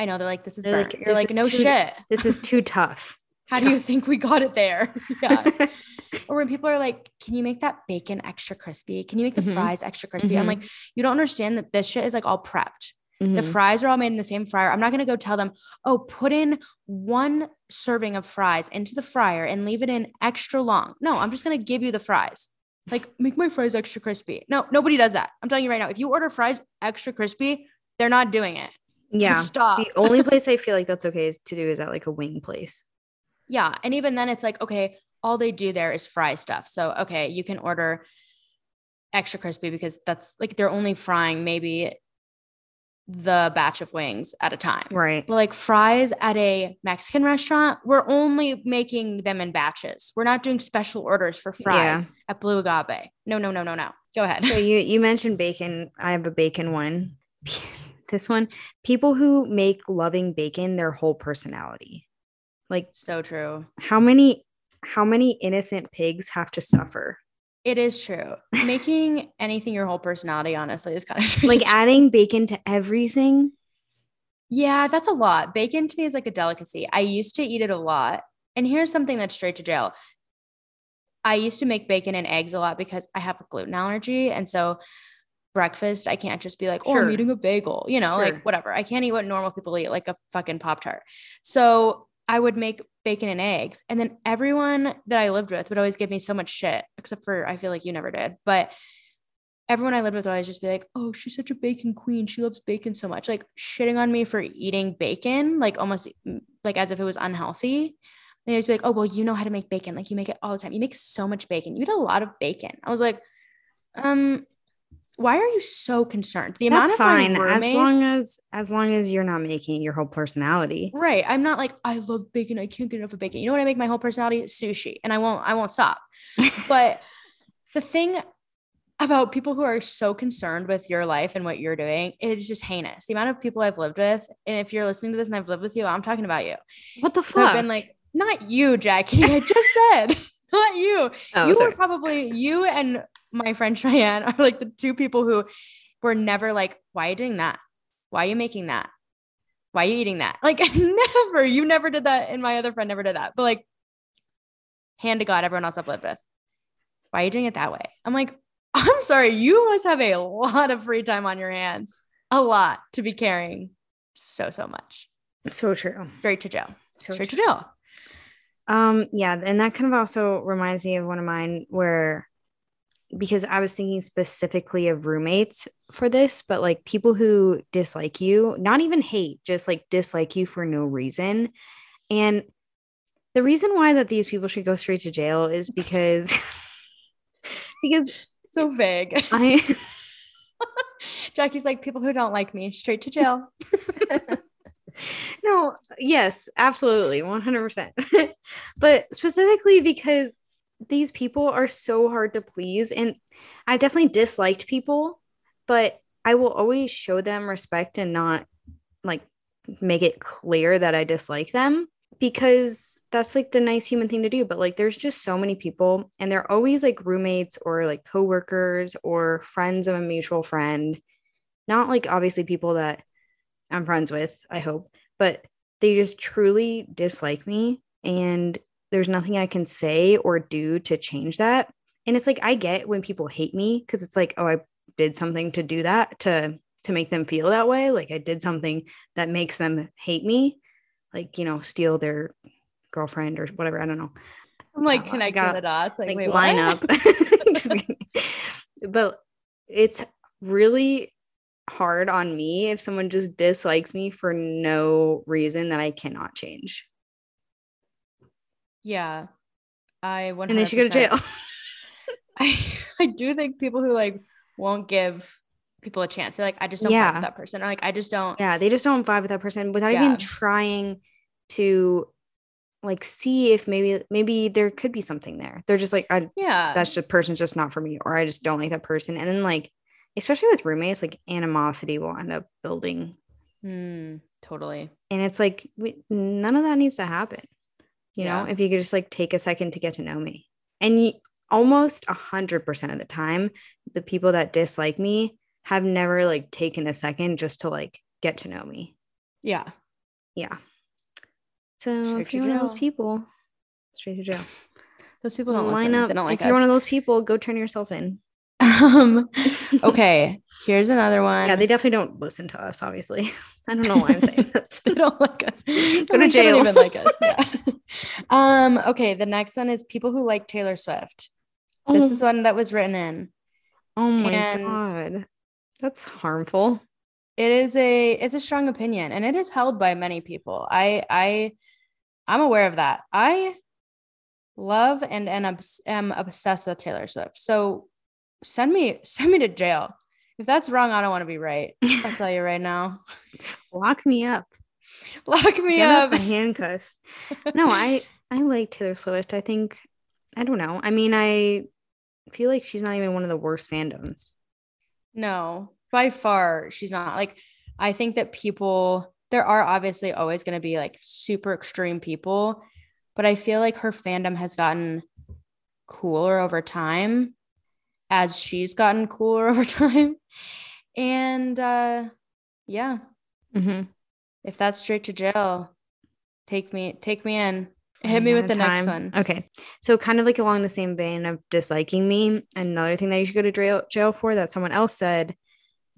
Speaker 1: i know they're like this is
Speaker 2: They're like,
Speaker 1: you're
Speaker 2: "This
Speaker 1: like no
Speaker 2: too-
Speaker 1: shit
Speaker 2: this is too tough
Speaker 1: how do you think we got it there yeah or when people are like can you make that bacon extra crispy can you make the
Speaker 2: Mhm.
Speaker 1: fries extra crispy i'm
Speaker 2: Mhm.
Speaker 1: like you don't understand that this shit is like all prepped The
Speaker 2: Mhm.
Speaker 1: fries are all made in the same fryer. I'm not going to go tell them, oh, put in one serving of fries into the fryer and leave it in extra long. No, I'm just going to give you the fries. Like, make my fries extra crispy. No, nobody does that. I'm telling you right now. If you order fries extra crispy, they're not doing it. So
Speaker 2: yeah
Speaker 1: stop.
Speaker 2: the only place i feel like that's okay is to do is at like a wing place
Speaker 1: Yeah. And even then, it's like, okay, all they do there is fry stuff. So, okay, you can order extra crispy because that's like they're only frying maybe the batch of wings at a time.
Speaker 2: right
Speaker 1: But like fries at a Mexican restaurant, we're only making them in batches. We're not doing special orders for fries
Speaker 2: Yeah.
Speaker 1: at Blue Agave. No, no, no, no, no. Go ahead.
Speaker 2: So you you mentioned bacon. I have a bacon one. this one, people who make loving bacon their whole personality. Like
Speaker 1: so true.
Speaker 2: how many how many innocent pigs have to suffer?
Speaker 1: It is true. Making anything your whole personality, honestly, is kind of
Speaker 2: Like adding bacon to everything.
Speaker 1: Yeah, that's a lot. Bacon to me is like a delicacy. I used to eat it a lot. and here's something that's straight to jail. I used to make bacon and eggs a lot because I have a gluten allergy. And so breakfast, I can't just be like, oh,
Speaker 2: Sure.
Speaker 1: I'm eating a bagel, you know,
Speaker 2: Sure.
Speaker 1: like whatever. I can't eat what normal people eat, like a fucking Pop Tart. So I would make bacon and eggs. And then everyone that I lived with would always give me so much shit, except for I feel like you never did. But everyone I lived with would always just be like, oh, she's such a bacon queen. She loves bacon so much. Like shitting on me for eating bacon, like almost like as if it was unhealthy. They always be like, oh, well, you know how to make bacon. Like you make it all the time. You make so much bacon. You eat a lot of bacon. I was like, um, why are you so concerned? The
Speaker 2: That's
Speaker 1: amount of my
Speaker 2: fine as long as as long as you're not making it your whole personality.
Speaker 1: Right. I'm not like I love bacon. I can't get enough of bacon. You know what I make my whole personality? Sushi. And I won't I won't stop. But the thing about people who are so concerned with your life and what you're doing, it is just heinous. The amount of people I've lived with, and if you're listening to this and I've lived with you, I'm talking about you.
Speaker 2: What the fuck?
Speaker 1: have been like, not you, Jackie. I just said, not you.
Speaker 2: oh,
Speaker 1: you
Speaker 2: sorry.
Speaker 1: were probably you and my friend Cheyenne are like the two people who were never like, why are you doing that? Why are you making that? Why are you eating that? Like never. You never did that. And my other friend never did that. But like, hand to God, everyone else I've lived with. Why are you doing it that way? I'm like, I'm sorry. You must have a lot of free time on your hands. A lot to be caring so, so much.
Speaker 2: so true.
Speaker 1: Straight to jail.
Speaker 2: So
Speaker 1: Straight
Speaker 2: true.
Speaker 1: to jail.
Speaker 2: Um, yeah, and that kind of also reminds me of one of mine where because I was thinking specifically of roommates for this, but like people who dislike you, not even hate, just like dislike you for no reason. And the reason why that these people should go straight to jail is because because
Speaker 1: So vague.
Speaker 2: I
Speaker 1: Jackie's like, people who don't like me, straight to jail.
Speaker 2: no, yes, absolutely, 100%. but specifically because these people are so hard to please. And I definitely disliked people, but I will always show them respect and not like make it clear that I dislike them because that's like the nice human thing to do. But like, there's just so many people, and they're always like roommates or like coworkers or friends of a mutual friend. Not like obviously people that I'm friends with, I hope, but they just truly dislike me. And there's nothing I can say or do to change that. And it's like, I get when people hate me because it's like, oh, I did something to do that to to make them feel that way like i did something that makes them hate me like you know steal their girlfriend or whatever i don't know
Speaker 1: I'm like
Speaker 2: Oh, I
Speaker 1: connecting
Speaker 2: got-
Speaker 1: the dots. Like,
Speaker 2: like
Speaker 1: wait,
Speaker 2: line
Speaker 1: what?
Speaker 2: up but it's really hard on me if someone just dislikes me for no reason that i cannot change
Speaker 1: Yeah. I 100%.
Speaker 2: and they should go to jail
Speaker 1: I, I do think people who like won't give people a chance. They're like, I just don't yeah.
Speaker 2: Yeah.
Speaker 1: with that person. Or like, I just don't.
Speaker 2: yeah they just don't vibe with that person without
Speaker 1: Yeah.
Speaker 2: even trying to like see if maybe maybe there could be something there they're just like I,
Speaker 1: Yeah.
Speaker 2: that's just person's just not for me or i just don't like that person and then like especially with roommates like animosity will end up building.
Speaker 1: Hmm, totally.
Speaker 2: and it's like we, none of that needs to happen you know if you could just like take a second to get to know me. And y- almost a hundred percent of the time the people that dislike me have never like taken a second just to like get to know me.
Speaker 1: Yeah.
Speaker 2: yeah. So
Speaker 1: Straight
Speaker 2: if you're one of those people straight to jail.
Speaker 1: Those people don't
Speaker 2: line
Speaker 1: listen.
Speaker 2: up.
Speaker 1: They don't like
Speaker 2: if you're one of those people go turn yourself in
Speaker 1: um, okay. Here's another one.
Speaker 2: yeah they definitely don't listen to us obviously i don't know why i'm saying that
Speaker 1: they don't like us.
Speaker 2: Go
Speaker 1: They
Speaker 2: to
Speaker 1: don't even like us. Yeah. um, okay. The next one is people who like Taylor Swift. This is one that was written in.
Speaker 2: oh my
Speaker 1: and-
Speaker 2: god that's harmful
Speaker 1: it is a it's a strong opinion and it is held by many people i i i'm aware of that i love and, and am obsessed with taylor swift so send me send me to jail. If that's wrong i don't want to be right. I'll tell you right now.
Speaker 2: Lock me up.
Speaker 1: Lock me
Speaker 2: Get
Speaker 1: up
Speaker 2: up. handcuffs no i i like taylor swift. I think i don't know. I mean i feel like she's not even one of the worst fandoms.
Speaker 1: No by far she's not. Like i think that people there are obviously always going to be like super extreme people but i feel like her fandom has gotten cooler over time as she's gotten cooler over time and uh yeah
Speaker 2: mm-hmm.
Speaker 1: if that's straight to jail take me take me in Hit me with the
Speaker 2: of
Speaker 1: next one.
Speaker 2: Okay. So kind of like along the same vein of disliking me, another thing that you should go to jail, jail for that someone else said,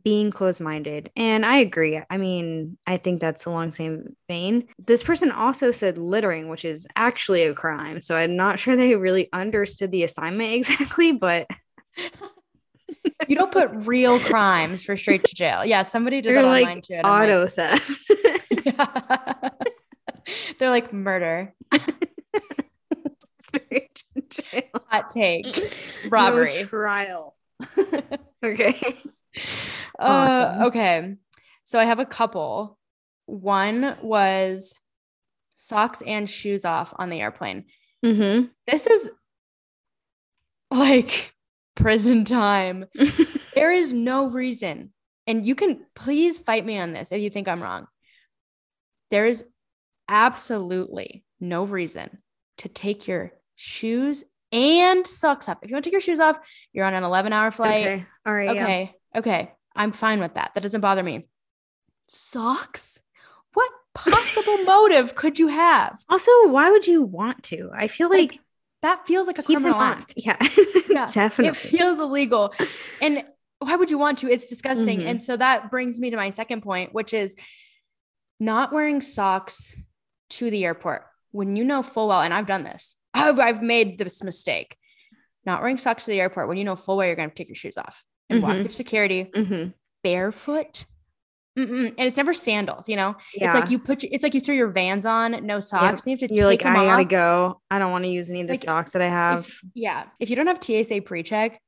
Speaker 2: being closed-minded. And I agree. I mean, I think that's along the same vein. This person also said littering, which is actually a crime. So I'm not sure they really understood the assignment exactly, but
Speaker 1: You don't put real crimes for straight to jail. Yeah, somebody did
Speaker 2: they're
Speaker 1: that
Speaker 2: like
Speaker 1: online too.
Speaker 2: auto theft.
Speaker 1: like, yeah. They're like murder,
Speaker 2: Straight to jail.
Speaker 1: hot take,
Speaker 2: No
Speaker 1: robbery.
Speaker 2: trial. okay.
Speaker 1: Uh,
Speaker 2: Awesome.
Speaker 1: okay. So I have a couple. One was socks and shoes off on the airplane.
Speaker 2: Mm-hmm.
Speaker 1: This is like prison time. there is no reason, and you can please fight me on this if you think I'm wrong. There is absolutely no reason to take your shoes and socks off. If you want to take your shoes off, you're on an 11 hour flight.
Speaker 2: okay. All right. yeah.
Speaker 1: Okay. Okay. I'm fine with that. That doesn't bother me. Socks? What possible motive could you have?
Speaker 2: Also, why would you want to? I feel like,
Speaker 1: Like, That feels like a
Speaker 2: keep
Speaker 1: criminal act.
Speaker 2: Yeah,
Speaker 1: Yeah,
Speaker 2: definitely.
Speaker 1: It feels illegal. And why would you want to? It's disgusting.
Speaker 2: Mhm.
Speaker 1: And so that brings me to my second point, which is not wearing socks to the airport when you know full well, and I've done this, I've, I've made this mistake. Not wearing socks to the airport when you know full well you're going to take your shoes off and walk
Speaker 2: Mhm.
Speaker 1: through security
Speaker 2: hmm
Speaker 1: barefoot. Mm-mm. And it's never sandals, you know?
Speaker 2: Yeah.
Speaker 1: It's like you put, your, it's like you throw your vans on, no socks, and you have to
Speaker 2: You're
Speaker 1: take
Speaker 2: like,
Speaker 1: them
Speaker 2: I gotta go. I don't want to use any of the
Speaker 1: Like,
Speaker 2: socks that I have.
Speaker 1: If- yeah. If you don't have TSA pre-check,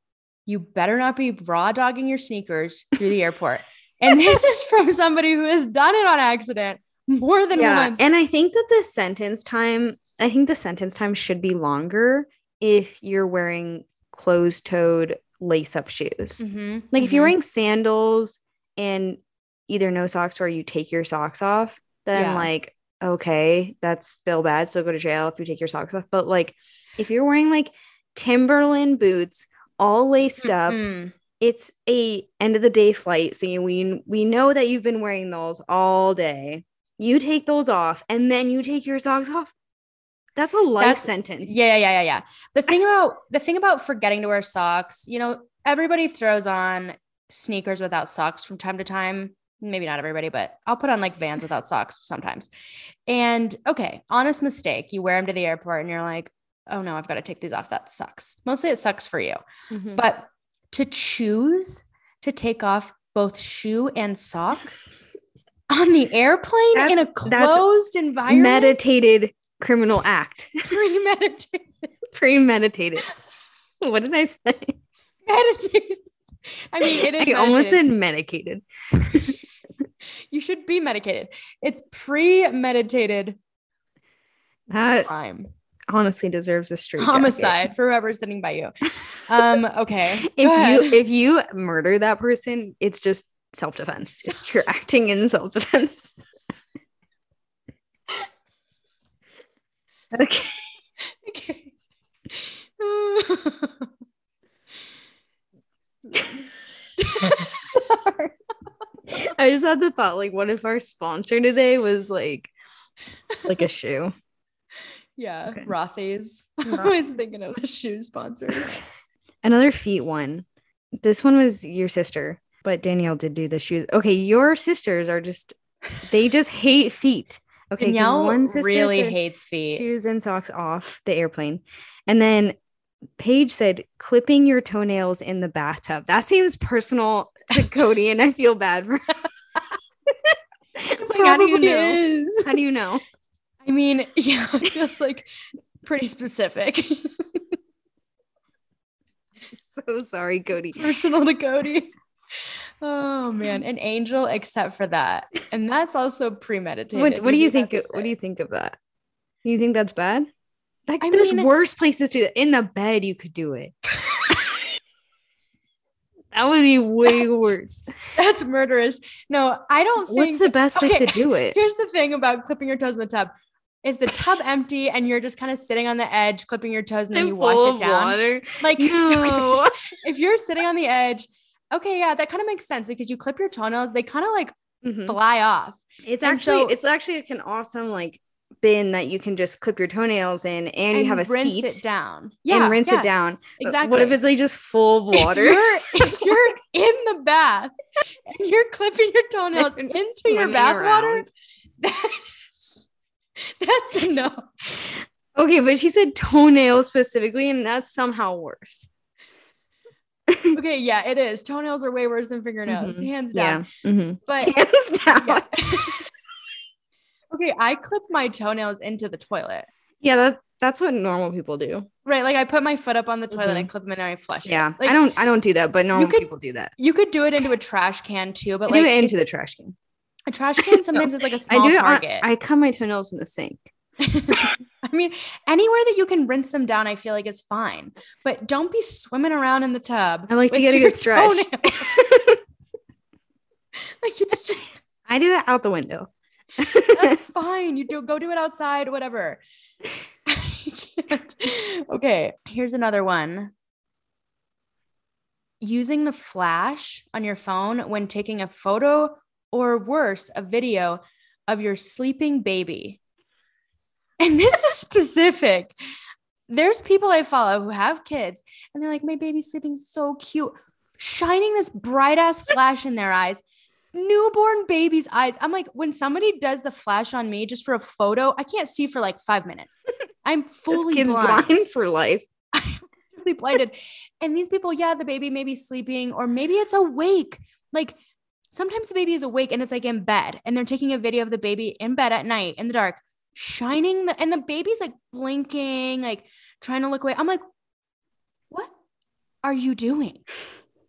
Speaker 1: you better not be raw dogging your sneakers through the airport. And this is from somebody who has done it on accident more than
Speaker 2: yeah.
Speaker 1: once.
Speaker 2: And I think that the sentence time, I think the sentence time should be longer if you're wearing closed toed lace up shoes.
Speaker 1: Mhm,
Speaker 2: Like if you're
Speaker 1: mhm.
Speaker 2: wearing sandals and either no socks or you take your socks off, then
Speaker 1: Yeah.
Speaker 2: like, okay, that's still bad. Still go to jail if you take your socks off. But like if you're wearing like Timberland boots, all laced up,
Speaker 1: Mm-mm.
Speaker 2: it's a end of the day flight. So you, we we know that you've been wearing those all day. You take those off and then you take your socks off. That's a life
Speaker 1: That's-
Speaker 2: sentence.
Speaker 1: Yeah, yeah, yeah, yeah, yeah. The thing about the thing about forgetting to wear socks, you know, everybody throws on sneakers without socks from time to time. Maybe not everybody, but I'll put on like Vans without socks sometimes. And okay, honest mistake. You wear them to the airport and you're like, oh no, I've got to take these off. That sucks. Mostly it sucks for you.
Speaker 2: Mhm.
Speaker 1: But to choose to take off both shoe and sock on the airplane in a
Speaker 2: That's- that's
Speaker 1: closed environment,
Speaker 2: meditated criminal act.
Speaker 1: premeditated.
Speaker 2: Premeditated. what did I say?
Speaker 1: meditated. I mean, it is.
Speaker 2: I almost
Speaker 1: meditated.
Speaker 2: said medicated.
Speaker 1: you should be medicated. It's premeditated
Speaker 2: That
Speaker 1: crime,
Speaker 2: honestly deserves a jacket.
Speaker 1: homicide for whoever's sitting by you. Um. Okay.
Speaker 2: If you if you murder that person, it's just self defense. You're acting in self defense. okay. I just had the thought, like, what if our sponsor today was like, like a shoe?
Speaker 1: yeah,
Speaker 2: Okay.
Speaker 1: Rothy's. I was thinking of the shoe sponsors.
Speaker 2: Another feet one. This one was your sister, but Danielle did do the shoes. Okay, your sisters are just they just hate feet. Okay,
Speaker 1: Danielle
Speaker 2: one sister
Speaker 1: really hates feet.
Speaker 2: shoes and socks off the airplane, and then Paige said clipping your toenails in the bathtub. That seems personal to Cody, and I feel bad for. How do you know?
Speaker 1: is.
Speaker 2: How do you know?
Speaker 1: I mean, yeah, it feels like pretty specific.
Speaker 2: So sorry, Cody.
Speaker 1: Personal to Cody. Oh man, an angel except for that. And that's also premeditated.
Speaker 2: What, what do you think? Of, what do you think of that? You think that's bad? Like,
Speaker 1: I
Speaker 2: there's
Speaker 1: mean-
Speaker 2: worse places to do it. In the bed, you could do it. that would be way
Speaker 1: That's-
Speaker 2: worse.
Speaker 1: That's murderous. No, I don't think
Speaker 2: What's the best place to do it?
Speaker 1: Here's the thing about clipping your toes in the tub. Is the tub empty and you're just kind of sitting on the edge, clipping your toes, and then you wash it down?
Speaker 2: Water.
Speaker 1: Like,
Speaker 2: No.
Speaker 1: if you're sitting on the edge, okay, yeah, that kind of makes sense because you clip your toenails, they kind of like
Speaker 2: Mhm.
Speaker 1: fly off.
Speaker 2: It's
Speaker 1: And
Speaker 2: actually
Speaker 1: so-
Speaker 2: it's actually like an awesome like bin that you can just clip your toenails in, and, you have a
Speaker 1: rinse
Speaker 2: seat
Speaker 1: it down. Yeah,
Speaker 2: and rinse
Speaker 1: yeah,
Speaker 2: it down. But
Speaker 1: Exactly.
Speaker 2: What if it's like just full of
Speaker 1: If
Speaker 2: water?
Speaker 1: you're, if you're in the bath and you're clipping your toenails
Speaker 2: And
Speaker 1: into your bath water, that is, that's a no.
Speaker 2: Okay, but she said toenails specifically, and that's somehow worse.
Speaker 1: Okay, yeah, it is. Toenails are way worse than fingernails,
Speaker 2: Mhm.
Speaker 1: hands
Speaker 2: Yeah.
Speaker 1: down.
Speaker 2: mhm.
Speaker 1: But
Speaker 2: Hands down.
Speaker 1: yeah. Okay, I clip my toenails into the toilet.
Speaker 2: Yeah, that, that's what normal people do.
Speaker 1: Right, like I put my foot up on the toilet, I
Speaker 2: Mhm.
Speaker 1: clip them, and I flush
Speaker 2: Yeah.
Speaker 1: it. Like,
Speaker 2: I don't I don't do that, but normal
Speaker 1: could-
Speaker 2: people do that.
Speaker 1: You could do it into a trash can too, but
Speaker 2: I
Speaker 1: like
Speaker 2: into the trash can.
Speaker 1: A trash can sometimes is like a
Speaker 2: I
Speaker 1: small
Speaker 2: do it on,
Speaker 1: target.
Speaker 2: I cut my toenails in the sink.
Speaker 1: I mean, anywhere that you can rinse them down, I feel like is fine. But don't be swimming around in the tub.
Speaker 2: I like to get a good stretch.
Speaker 1: like it's just
Speaker 2: I do it out the window.
Speaker 1: That's fine. You do go do it outside, whatever. Okay, here's another one. Using the flash on your phone when taking a photo or worse, a video of your sleeping baby. And this is specific. There's people I follow who have kids and they're like, my baby's sleeping so cute, shining this bright ass flash in their eyes. Newborn baby's eyes. I'm like, when somebody does the flash on me just for a photo, I can't see for like five minutes. I'm fully blind.
Speaker 2: blind for life.
Speaker 1: I'm Fully blinded. And these people, yeah, the baby may be sleeping or maybe it's awake. Like sometimes the baby is awake and it's like in bed and they're taking a video of the baby in bed at night in the dark, shining the and the baby's like blinking, like trying to look away. I'm like, what are you doing?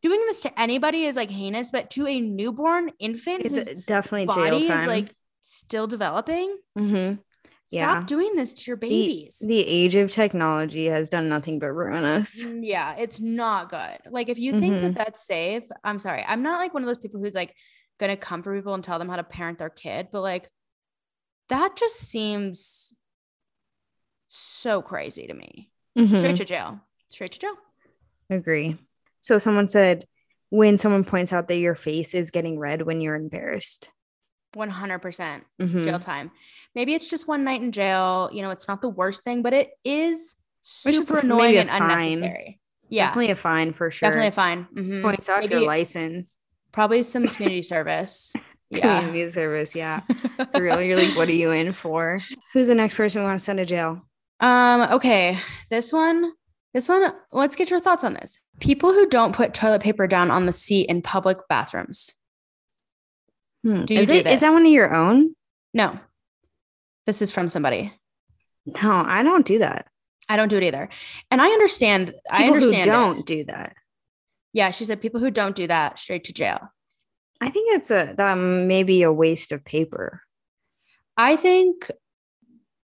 Speaker 1: Doing this to anybody is like heinous, but to a newborn infant
Speaker 2: It's definitely jail
Speaker 1: body
Speaker 2: time.
Speaker 1: is like still developing,
Speaker 2: Mhm.
Speaker 1: stop
Speaker 2: Yeah.
Speaker 1: doing this to your babies.
Speaker 2: the age of technology has done nothing but ruin us.
Speaker 1: Mm, Yeah, it's not good. Like if you think
Speaker 2: Mhm.
Speaker 1: that that's safe, I'm sorry. I'm not like one of those people who's like going to comfort people and tell them how to parent their kid, but like that just seems so crazy to me.
Speaker 2: Mhm.
Speaker 1: Straight to jail. Straight to jail.
Speaker 2: Agree. So someone said when someone points out that your face is getting red when you're embarrassed.
Speaker 1: 100%
Speaker 2: Mhm.
Speaker 1: jail time. Maybe it's just one night in jail. You know, it's not the worst thing, but it is super annoying and
Speaker 2: fine.
Speaker 1: unnecessary. Yeah,
Speaker 2: Definitely a fine for sure.
Speaker 1: definitely a fine. Mhm.
Speaker 2: Points out your license.
Speaker 1: Probably some community service. Yeah.
Speaker 2: Community service. Yeah. For real. You're like, what are you in for? Who's the next person we want to send to jail?
Speaker 1: Um, okay. This one, this one, let's get your thoughts on this. People who don't put toilet paper down on the seat in public bathrooms.
Speaker 2: Hmm.
Speaker 1: Do you
Speaker 2: is,
Speaker 1: do
Speaker 2: it, is that one of your own?
Speaker 1: No. This is from somebody.
Speaker 2: No, I don't do that.
Speaker 1: I don't do it either. And I understand. I understand.
Speaker 2: who don't do that.
Speaker 1: Yeah, she said people who don't do that straight to jail.
Speaker 2: I think it's a that may be a waste of paper
Speaker 1: I think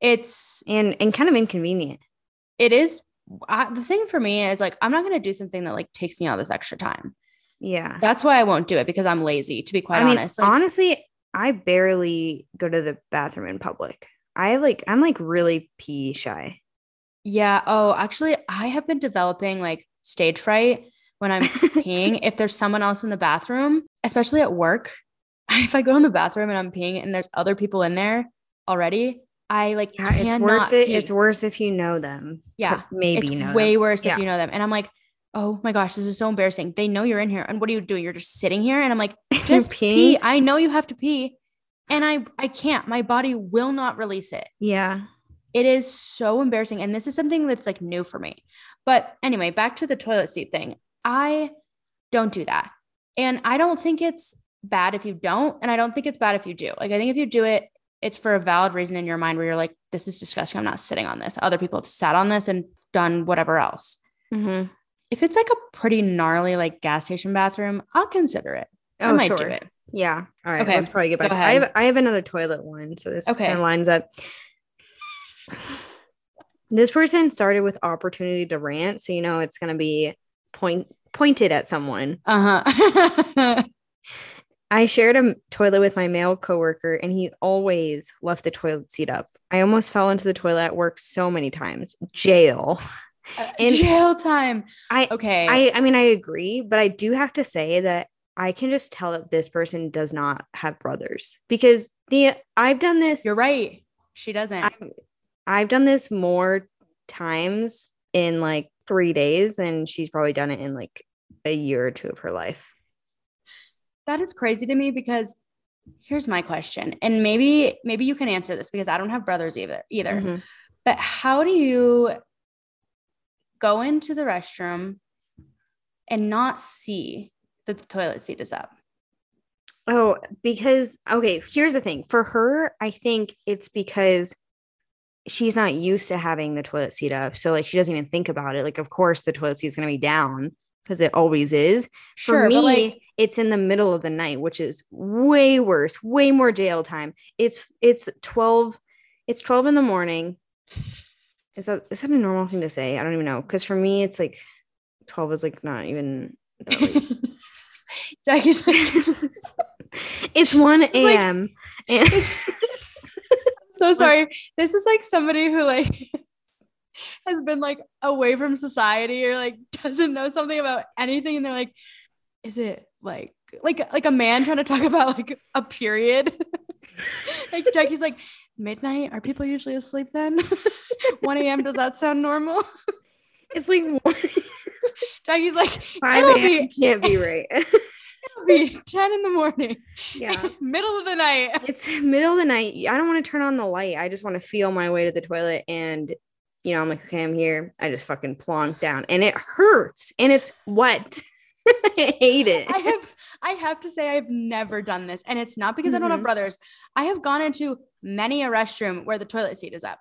Speaker 1: it's
Speaker 2: and and kind of inconvenient.
Speaker 1: it is I, the thing for me is like I'm not going to do something that like takes me all this extra time.
Speaker 2: Yeah.
Speaker 1: That's why I won't do it because I'm lazy to be quite
Speaker 2: I mean,
Speaker 1: honest. Like,
Speaker 2: honestly, I barely go to the bathroom in public. I have like I'm like really pee shy.
Speaker 1: Yeah. Oh, actually, I have been developing like stage fright when I'm peeing. If there's someone else in the bathroom, especially at work, if I go in the bathroom and I'm peeing and there's other people in there already, I like
Speaker 2: Yeah, it's worse.
Speaker 1: Pee.
Speaker 2: it's worse if you know them.
Speaker 1: Yeah,
Speaker 2: maybe
Speaker 1: it's
Speaker 2: know
Speaker 1: way
Speaker 2: them.
Speaker 1: worse
Speaker 2: Yeah.
Speaker 1: if you know them. And I'm like, oh my gosh, this is so embarrassing. They know you're in here, and what are you doing? You're just sitting here, and I'm like, just pee. I know you have to pee, and I I can't. My body will not release it.
Speaker 2: Yeah.
Speaker 1: It is so embarrassing. And this is something that's like new for me. But anyway, back to the toilet seat thing. I don't do that. And I don't think it's bad if you don't. And I don't think it's bad if you do. Like, I think if you do it, it's for a valid reason in your mind where you're like, this is disgusting. I'm not sitting on this. Other people have sat on this and done whatever else.
Speaker 2: Mm-hmm.
Speaker 1: If it's like a pretty gnarly, like gas station bathroom, I'll consider it. I
Speaker 2: Oh,
Speaker 1: might
Speaker 2: sure.
Speaker 1: do it.
Speaker 2: Yeah. All right.
Speaker 1: Okay,
Speaker 2: Let's probably get back. I have I have another toilet one, so this
Speaker 1: Okay.
Speaker 2: kind of lines up. This person started with opportunity to rant, so you know it's gonna be point pointed at someone.
Speaker 1: Uh huh.
Speaker 2: I shared a toilet with my male coworker, and he always left the toilet seat up. I almost fell into the toilet at work so many times. Jail. Uh, and-
Speaker 1: Jail time.
Speaker 2: I
Speaker 1: Okay.
Speaker 2: I I mean I agree, but I do have to say that I can just tell that this person does not have brothers because the I've done this.
Speaker 1: You're right. She doesn't.
Speaker 2: I've, I've done this more times in like three days, and she's probably done it in like a year or two of her life.
Speaker 1: That is crazy to me because here's my question. And maybe maybe you can answer this because I don't have brothers either either.
Speaker 2: Mhm.
Speaker 1: But how do you go into the restroom and not see that the toilet seat is up?
Speaker 2: Oh, because okay, here's the thing. For her, I think it's because she's not used to having the toilet seat up. So like she doesn't even think about it. Like, of course the toilet seat is gonna be down because it always is.
Speaker 1: Sure,
Speaker 2: For me,
Speaker 1: like
Speaker 2: it's in the middle of the night, which is way worse, way more jail time. It's it's 12, it's 12 in the morning. Is that is that a normal thing to say? I don't even know. Because for me, it's like 12 is like not even.
Speaker 1: Jackie's like,
Speaker 2: it's 1
Speaker 1: like-
Speaker 2: a.m. and
Speaker 1: so sorry. This is like somebody who like has been like away from society or like doesn't know something about anything, and they're like, "Is it like like like a man trying to talk about like a period?" like Jackie's like, "Midnight? Are people usually asleep then? 1 a.m. Does that sound normal?"
Speaker 2: it's like
Speaker 1: Jackie's like,
Speaker 2: 5
Speaker 1: It'll be-
Speaker 2: can't be right.
Speaker 1: "It'll be 10 in the morning,
Speaker 2: yeah.
Speaker 1: middle of the night."
Speaker 2: It's middle of the night. I don't want to turn on the light. I just want to feel my way to the toilet. And, you know, I'm like, okay, I'm here. I just fucking plonk down and it hurts and it's wet. I hate it.
Speaker 1: I have I have to say I've never done this and it's not because I don't have
Speaker 2: Mhm.
Speaker 1: brothers. I have gone into many a restroom where the toilet seat is up.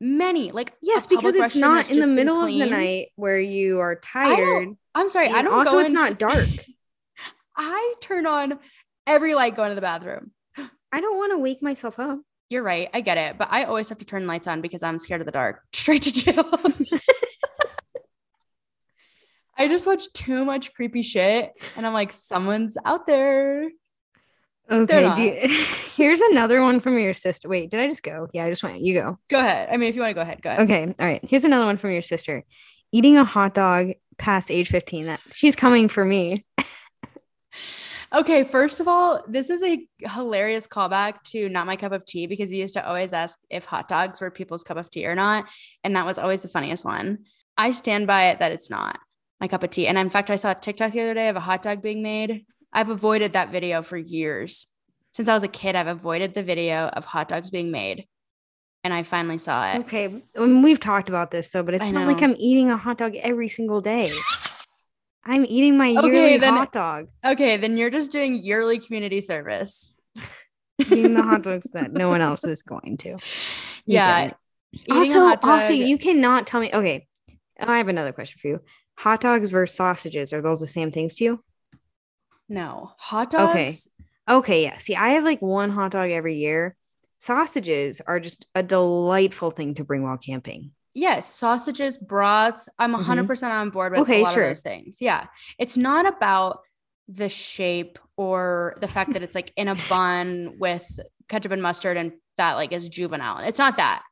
Speaker 1: Many. Like
Speaker 2: yes, because it's not in the middle of the night where you are tired.
Speaker 1: I'm sorry, I don't
Speaker 2: also, it's
Speaker 1: into-
Speaker 2: not dark.
Speaker 1: I turn on every light going to the bathroom.
Speaker 2: I don't want to wake myself up.
Speaker 1: You're right. I get it. But I always have to turn lights on because I'm scared of the dark. Straight to jail. I just watch too much creepy shit and I'm like, someone's out there.
Speaker 2: Okay. Do you, here's another one from your sister. Wait, did I just go? Yeah, I just went. You go.
Speaker 1: Go ahead. I mean, if you want to go ahead, go ahead.
Speaker 2: Okay. All right. Here's another one from your sister. Eating a hot dog past age 15. That she's coming for me.
Speaker 1: Okay, first of all, this is a hilarious callback to not my cup of tea because we used to always ask if hot dogs were people's cup of tea or not. And that was always the funniest one. I stand by it that it's not my cup of tea. And in fact, I saw a TikTok the other day of a hot dog being made. I've avoided that video for years. Since I was a kid, I've avoided the video of hot dogs being made. And I finally saw it.
Speaker 2: Okay. um, we've talked about this, so, but it's
Speaker 1: I
Speaker 2: not like. I'm eating a hot dog every single day. I'm eating my
Speaker 1: Okay,
Speaker 2: yearly
Speaker 1: then-
Speaker 2: hot dog.
Speaker 1: Okay, then you're just doing yearly community service.
Speaker 2: Eating the hot dogs that no one else is going to. You
Speaker 1: yeah.
Speaker 2: get it.
Speaker 1: Eating a
Speaker 2: Also, also, you cannot tell me. Okay. I have another question for you. Hot dogs versus sausages, are those the same things to you?
Speaker 1: no hot dogs.
Speaker 2: Okay. Okay, yeah. See, I have like one hot dog every year. Sausages are just a delightful thing to bring while camping.
Speaker 1: Yes, sausages, brats. I'm 100% on board with
Speaker 2: Mm-hmm. Okay,
Speaker 1: a lot
Speaker 2: sure.
Speaker 1: of those things. Yeah. It's not about the shape or the fact that it's like in a bun with ketchup and mustard and that like is juvenile. It's not that.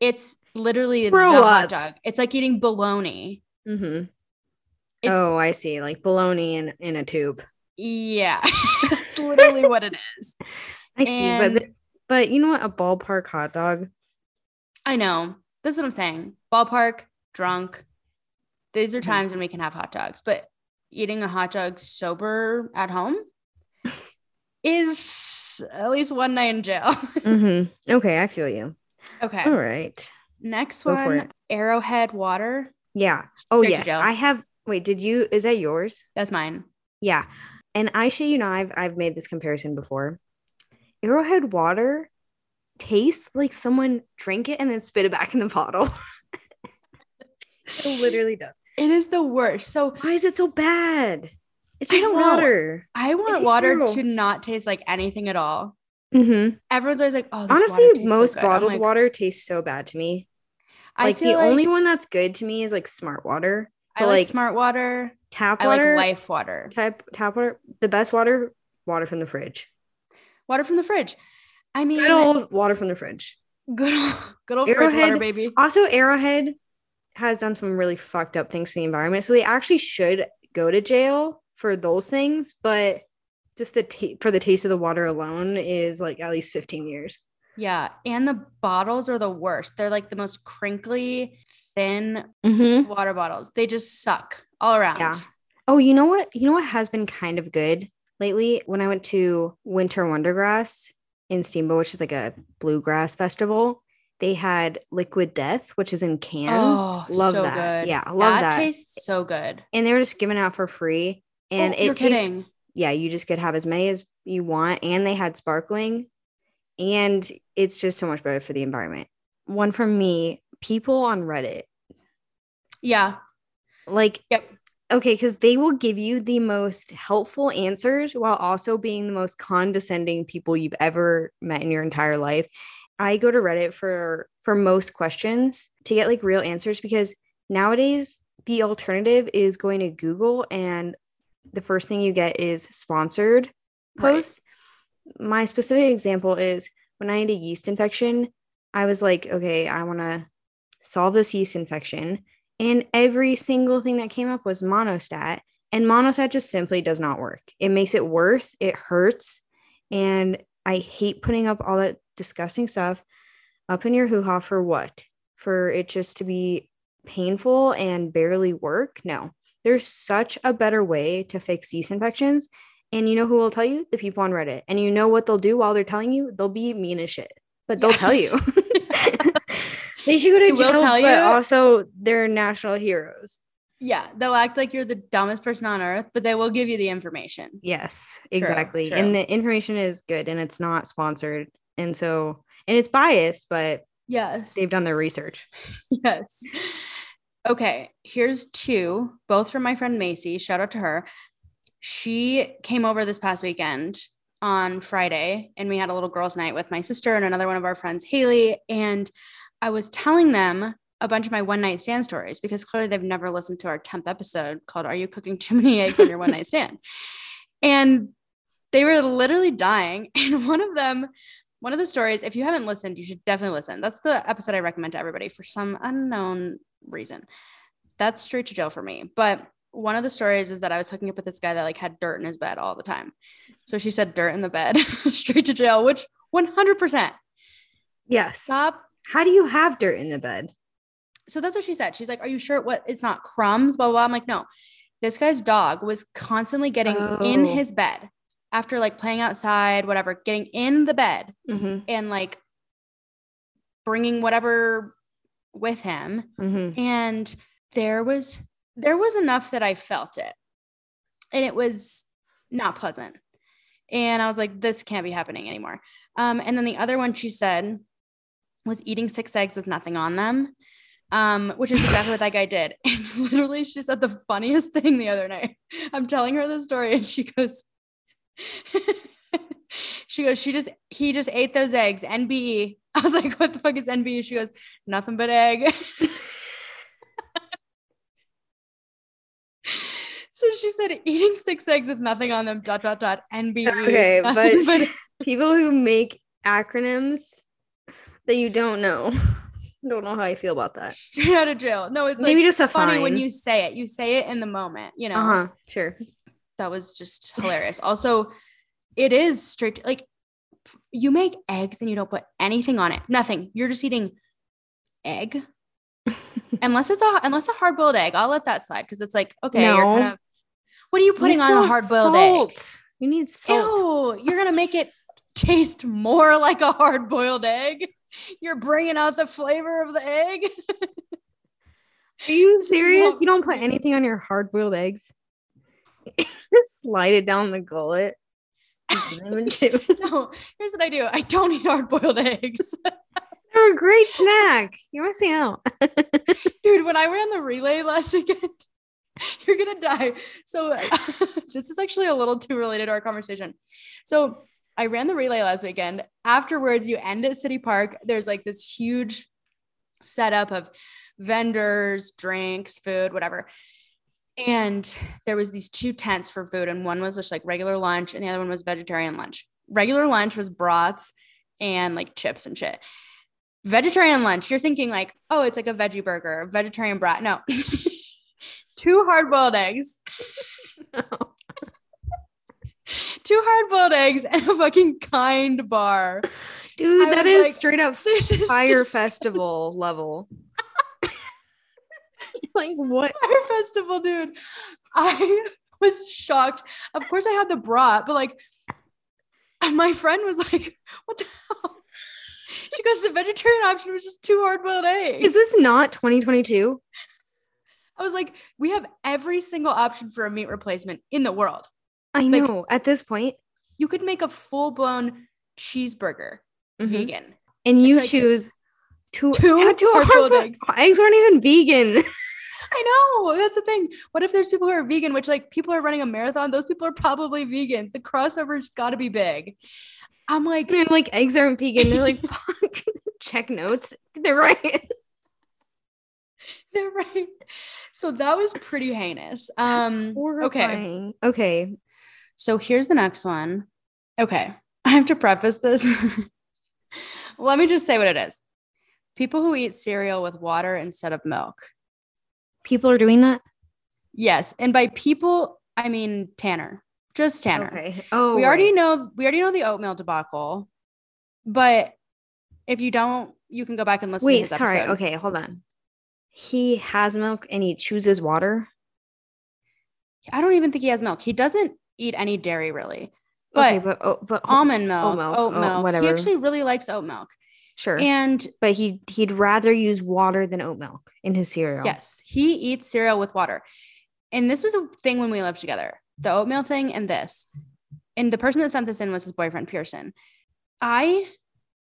Speaker 1: It's literally
Speaker 2: Grow
Speaker 1: the hot dog. It's like eating bologna.
Speaker 2: Mm-hmm. Oh, I see. Like bologna in, in a tube.
Speaker 1: yeah. That's literally what it is.
Speaker 2: I see. But
Speaker 1: And-
Speaker 2: but you know what? A ballpark hot dog.
Speaker 1: I know. That's what I'm saying. Ballpark, drunk. These are
Speaker 2: Mhm.
Speaker 1: times when we can have hot dogs, but eating a hot dog sober at home is at least one night in jail.
Speaker 2: Mm-hmm. Okay, I feel you.
Speaker 1: okay.
Speaker 2: All right.
Speaker 1: Next
Speaker 2: Go
Speaker 1: one. Arrowhead Water.
Speaker 2: Yeah. Oh
Speaker 1: Straight
Speaker 2: yes. I have. Wait, did you? Is that yours?
Speaker 1: That's mine.
Speaker 2: Yeah. And I shit you know, I've I've made this comparison before. Arrowhead water tastes like someone drank it and then spit it back in the bottle. it literally does.
Speaker 1: It is the worst. So
Speaker 2: Why is it so bad? It's
Speaker 1: I
Speaker 2: just
Speaker 1: don't know.
Speaker 2: water.
Speaker 1: I want water
Speaker 2: terrible.
Speaker 1: to not taste like anything at all.
Speaker 2: Mm-hmm.
Speaker 1: Everyone's always like, "Oh, this
Speaker 2: Honestly,
Speaker 1: water tastes so
Speaker 2: most
Speaker 1: good."
Speaker 2: Bottled
Speaker 1: like,
Speaker 2: water tastes so bad to me.
Speaker 1: I
Speaker 2: Like the
Speaker 1: feel
Speaker 2: only one that's good to me is like smart water.
Speaker 1: I like,
Speaker 2: like,
Speaker 1: smart water.
Speaker 2: Tap water,
Speaker 1: I like life water.
Speaker 2: Tap tap water. The best water, water from the fridge.
Speaker 1: Water from the fridge. I mean,
Speaker 2: Good old water from the fridge.
Speaker 1: good old, good old fridge water, baby.
Speaker 2: Also, Arrowhead has done some really fucked up things to the environment. So they actually should go to jail for those things. But just the ta- for the taste of the water alone is like at least 15 years.
Speaker 1: Yeah. And the bottles are the worst. They're like the most crinkly, thin
Speaker 2: Mm-hmm.
Speaker 1: water bottles. They just suck all around.
Speaker 2: Yeah. Oh, you know what? You know what has been kind of good lately? When I went to Winter Wondergrass in Steamboat, which is like a bluegrass festival, they had Liquid Death, which is in cans.
Speaker 1: Oh,
Speaker 2: love
Speaker 1: so
Speaker 2: that.
Speaker 1: good.
Speaker 2: Yeah, love
Speaker 1: that,
Speaker 2: that.
Speaker 1: tastes so good.
Speaker 2: and they were just giving out for free. And
Speaker 1: Oh,
Speaker 2: it
Speaker 1: you're
Speaker 2: tastes
Speaker 1: kidding.
Speaker 2: yeah, you just could have as many as you want. And they had sparkling. And it's just so much better for the environment. One from me, people on Reddit.
Speaker 1: Yeah.
Speaker 2: Like,
Speaker 1: Yep.
Speaker 2: Okay, because they will give you the most helpful answers while also being the most condescending people you've ever met in your entire life. I go to Reddit for for most questions to get like real answers because nowadays the alternative is going to Google and the first thing you get is sponsored
Speaker 1: Right.
Speaker 2: posts. My specific example is when I had a yeast infection, I was like, okay, I want to solve this yeast infection. And every single thing that came up was Monistat. And Monistat just simply does not work. It makes it worse. It hurts. And I hate putting up all that disgusting stuff up in your hoo ha for what? For it just to be painful and barely work? No. There's such a better way to fix yeast infections. And you know who will tell you? The people on Reddit. And you know what they'll do while they're telling you? They'll be mean as shit, but they'll
Speaker 1: Yeah.
Speaker 2: tell you. they should go to
Speaker 1: They will
Speaker 2: jail,
Speaker 1: tell
Speaker 2: but
Speaker 1: you.
Speaker 2: also they're national heroes.
Speaker 1: Yeah. They'll act like you're the dumbest person on earth, but they will give you the information.
Speaker 2: Yes, exactly.
Speaker 1: true.
Speaker 2: And the information is good and it's not sponsored. And so, and it's biased, but
Speaker 1: Yes.
Speaker 2: they've done their research.
Speaker 1: Yes. Okay, here's two, both from my friend Macy. Shout out to her. She came over this past weekend on Friday, and we had a little girls' night with my sister and another one of our friends, Haley. And I was telling them a bunch of my one night stand stories because clearly they've never listened to our 10th episode called Are You Cooking Too Many Eggs on Your One Night Stand? And they were literally dying. And one of them, one of the stories, if you haven't listened, you should definitely listen. That's the episode I recommend to everybody for some unknown reason. That's straight to jail for me. But one of the stories is that I was hooking up with this guy that like had dirt in his bed all the time. So she said dirt in the bed, straight to jail, which 100%
Speaker 2: Yes.
Speaker 1: stop.
Speaker 2: How do you have dirt in the bed?
Speaker 1: So that's what she said. She's like, Are you sure what it's not crumbs? Blah, blah, blah. I'm like, No, this guy's dog was constantly getting in
Speaker 2: Oh.
Speaker 1: his bed after like playing outside, whatever, getting in the bed
Speaker 2: Mm-hmm.
Speaker 1: and like bringing whatever with him.
Speaker 2: Mm-hmm.
Speaker 1: and there was there was enough that I felt it. And it was not pleasant. And I was like, this can't be happening anymore. Um, and then the other one she said was eating six eggs with nothing on them, um, which is exactly what that guy did. And literally, she said the funniest thing the other night. I'm telling her the story, and she goes, she goes, she just, he just ate those eggs, NBE. I was like, what the fuck is NBE? She goes, nothing but egg. So she said eating six eggs with nothing on them, dot, dot, dot, NBE.
Speaker 2: Okay,
Speaker 1: Nothing
Speaker 2: but people who make acronyms that you don't know, I don't know how I feel about that.
Speaker 1: straight out of jail. No, it's
Speaker 2: Maybe
Speaker 1: like
Speaker 2: just a
Speaker 1: funny
Speaker 2: fine.
Speaker 1: when you say it. You say it in the moment, you know.
Speaker 2: Uh huh. Sure.
Speaker 1: That was just hilarious. also, it is strict. like you make eggs and you don't put anything on it. Nothing. You're just eating egg. unless it's a unless a hard boiled egg, I'll let that slide because it's like okay, you're
Speaker 2: No.
Speaker 1: kind of what are you putting
Speaker 2: You
Speaker 1: on a hard boiled egg?
Speaker 2: salt. You need salt.
Speaker 1: Ew, you're gonna make it taste more like a hard boiled egg. You're bringing out the flavor of the egg.
Speaker 2: Are you serious? You don't put anything on your hard boiled eggs? Just slide it down the gullet.
Speaker 1: No, here's what I do. I don't eat hard boiled eggs.
Speaker 2: They're a great snack. You're missing out.
Speaker 1: Dude, when I ran the relay last weekend, you're gonna die. So this is actually a little too related to our conversation. So I ran the relay last weekend. Afterwards, you end at City Park. There's like this huge setup of vendors, drinks, food, whatever. And there was these two tents for food, and one was just like regular lunch, and the other one was vegetarian lunch. Regular lunch was brats and like chips and shit. Vegetarian lunch, you're thinking like, oh, it's like a veggie burger, vegetarian brat. No, two hard boiled eggs, two hard boiled eggs, and a fucking kind bar.
Speaker 2: Dude,
Speaker 1: I
Speaker 2: that is
Speaker 1: like,
Speaker 2: straight up
Speaker 1: Fyre
Speaker 2: Festival level. like what?
Speaker 1: Fyre Festival, dude. I was shocked. Of course, I had the brat, but like, my friend was like, "What the hell?" She goes, "The vegetarian option was just two hard-boiled eggs."
Speaker 2: Is this not 2022?
Speaker 1: I was like, "We have every single option for a meat replacement in the world.
Speaker 2: I
Speaker 1: Like-
Speaker 2: know. At this point,
Speaker 1: You could make a full-blown cheeseburger
Speaker 2: Mhm.
Speaker 1: vegan.
Speaker 2: and you
Speaker 1: like
Speaker 2: choose two
Speaker 1: Two hard-boiled
Speaker 2: hard-boiled
Speaker 1: eggs.
Speaker 2: Eggs aren't even vegan.
Speaker 1: I know that's the thing. What if there's people who are vegan? Which like people are running a marathon. Those people are probably vegans. The crossover's got to be big. I'm like,
Speaker 2: and like eggs aren't vegan. They're like, fuck. Check notes. They're right.
Speaker 1: they're right. So that was pretty heinous. Um, okay.
Speaker 2: Horrifying. Okay.
Speaker 1: So here's the next one. Okay. I have to preface this. Let me just say what it is. People who eat cereal with water instead of milk.
Speaker 2: People are doing that.
Speaker 1: Yes. And by people, I mean Tanner. Just Tanner.
Speaker 2: Okay. Oh,
Speaker 1: we already
Speaker 2: right.
Speaker 1: know we already know the oatmeal debacle. But if you don't, you can go back and listen to
Speaker 2: Wait, sorry.
Speaker 1: episode.
Speaker 2: Okay, hold on. He has milk and he chooses water.
Speaker 1: I don't even think he has milk. He doesn't eat any dairy really. But
Speaker 2: okay, but oh, but
Speaker 1: almond milk,
Speaker 2: milk,
Speaker 1: oat
Speaker 2: oh,
Speaker 1: milk. He
Speaker 2: whatever.
Speaker 1: actually really likes oat milk.
Speaker 2: sure.
Speaker 1: And
Speaker 2: but he he'd rather use water than oat milk in his cereal.
Speaker 1: yes, he eats cereal with water. And this was a thing when we lived together. The oatmeal thing and this. And the person that sent this in was his boyfriend Pearson. I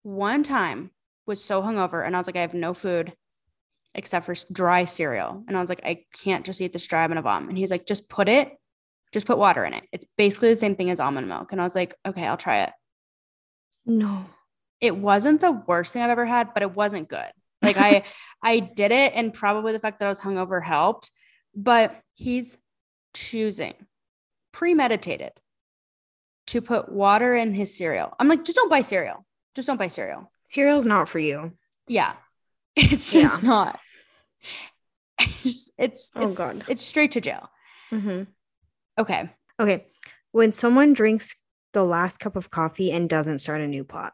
Speaker 1: one time was so hungover and I was like, I have no food except for dry cereal. And I was like, I can't just eat this dry. I'm gonna vom. And he's like, just put it, just put water in it. It's basically the same thing as almond milk. And I was like, okay, I'll try it.
Speaker 2: No.
Speaker 1: it wasn't the worst thing I've ever had, but it wasn't good. Like I I did it and probably the fact that I was hungover helped, but he's choosing premeditated to put water in his cereal. I'm like, just don't buy cereal. Just don't buy cereal.
Speaker 2: Cereal's not for you.
Speaker 1: Yeah. It's just
Speaker 2: Yeah.
Speaker 1: not. It's it's
Speaker 2: Oh,
Speaker 1: it's,
Speaker 2: God.
Speaker 1: it's straight to jail.
Speaker 2: Mm-hmm.
Speaker 1: Okay.
Speaker 2: Okay. When someone drinks the last cup of coffee and doesn't start a new pot.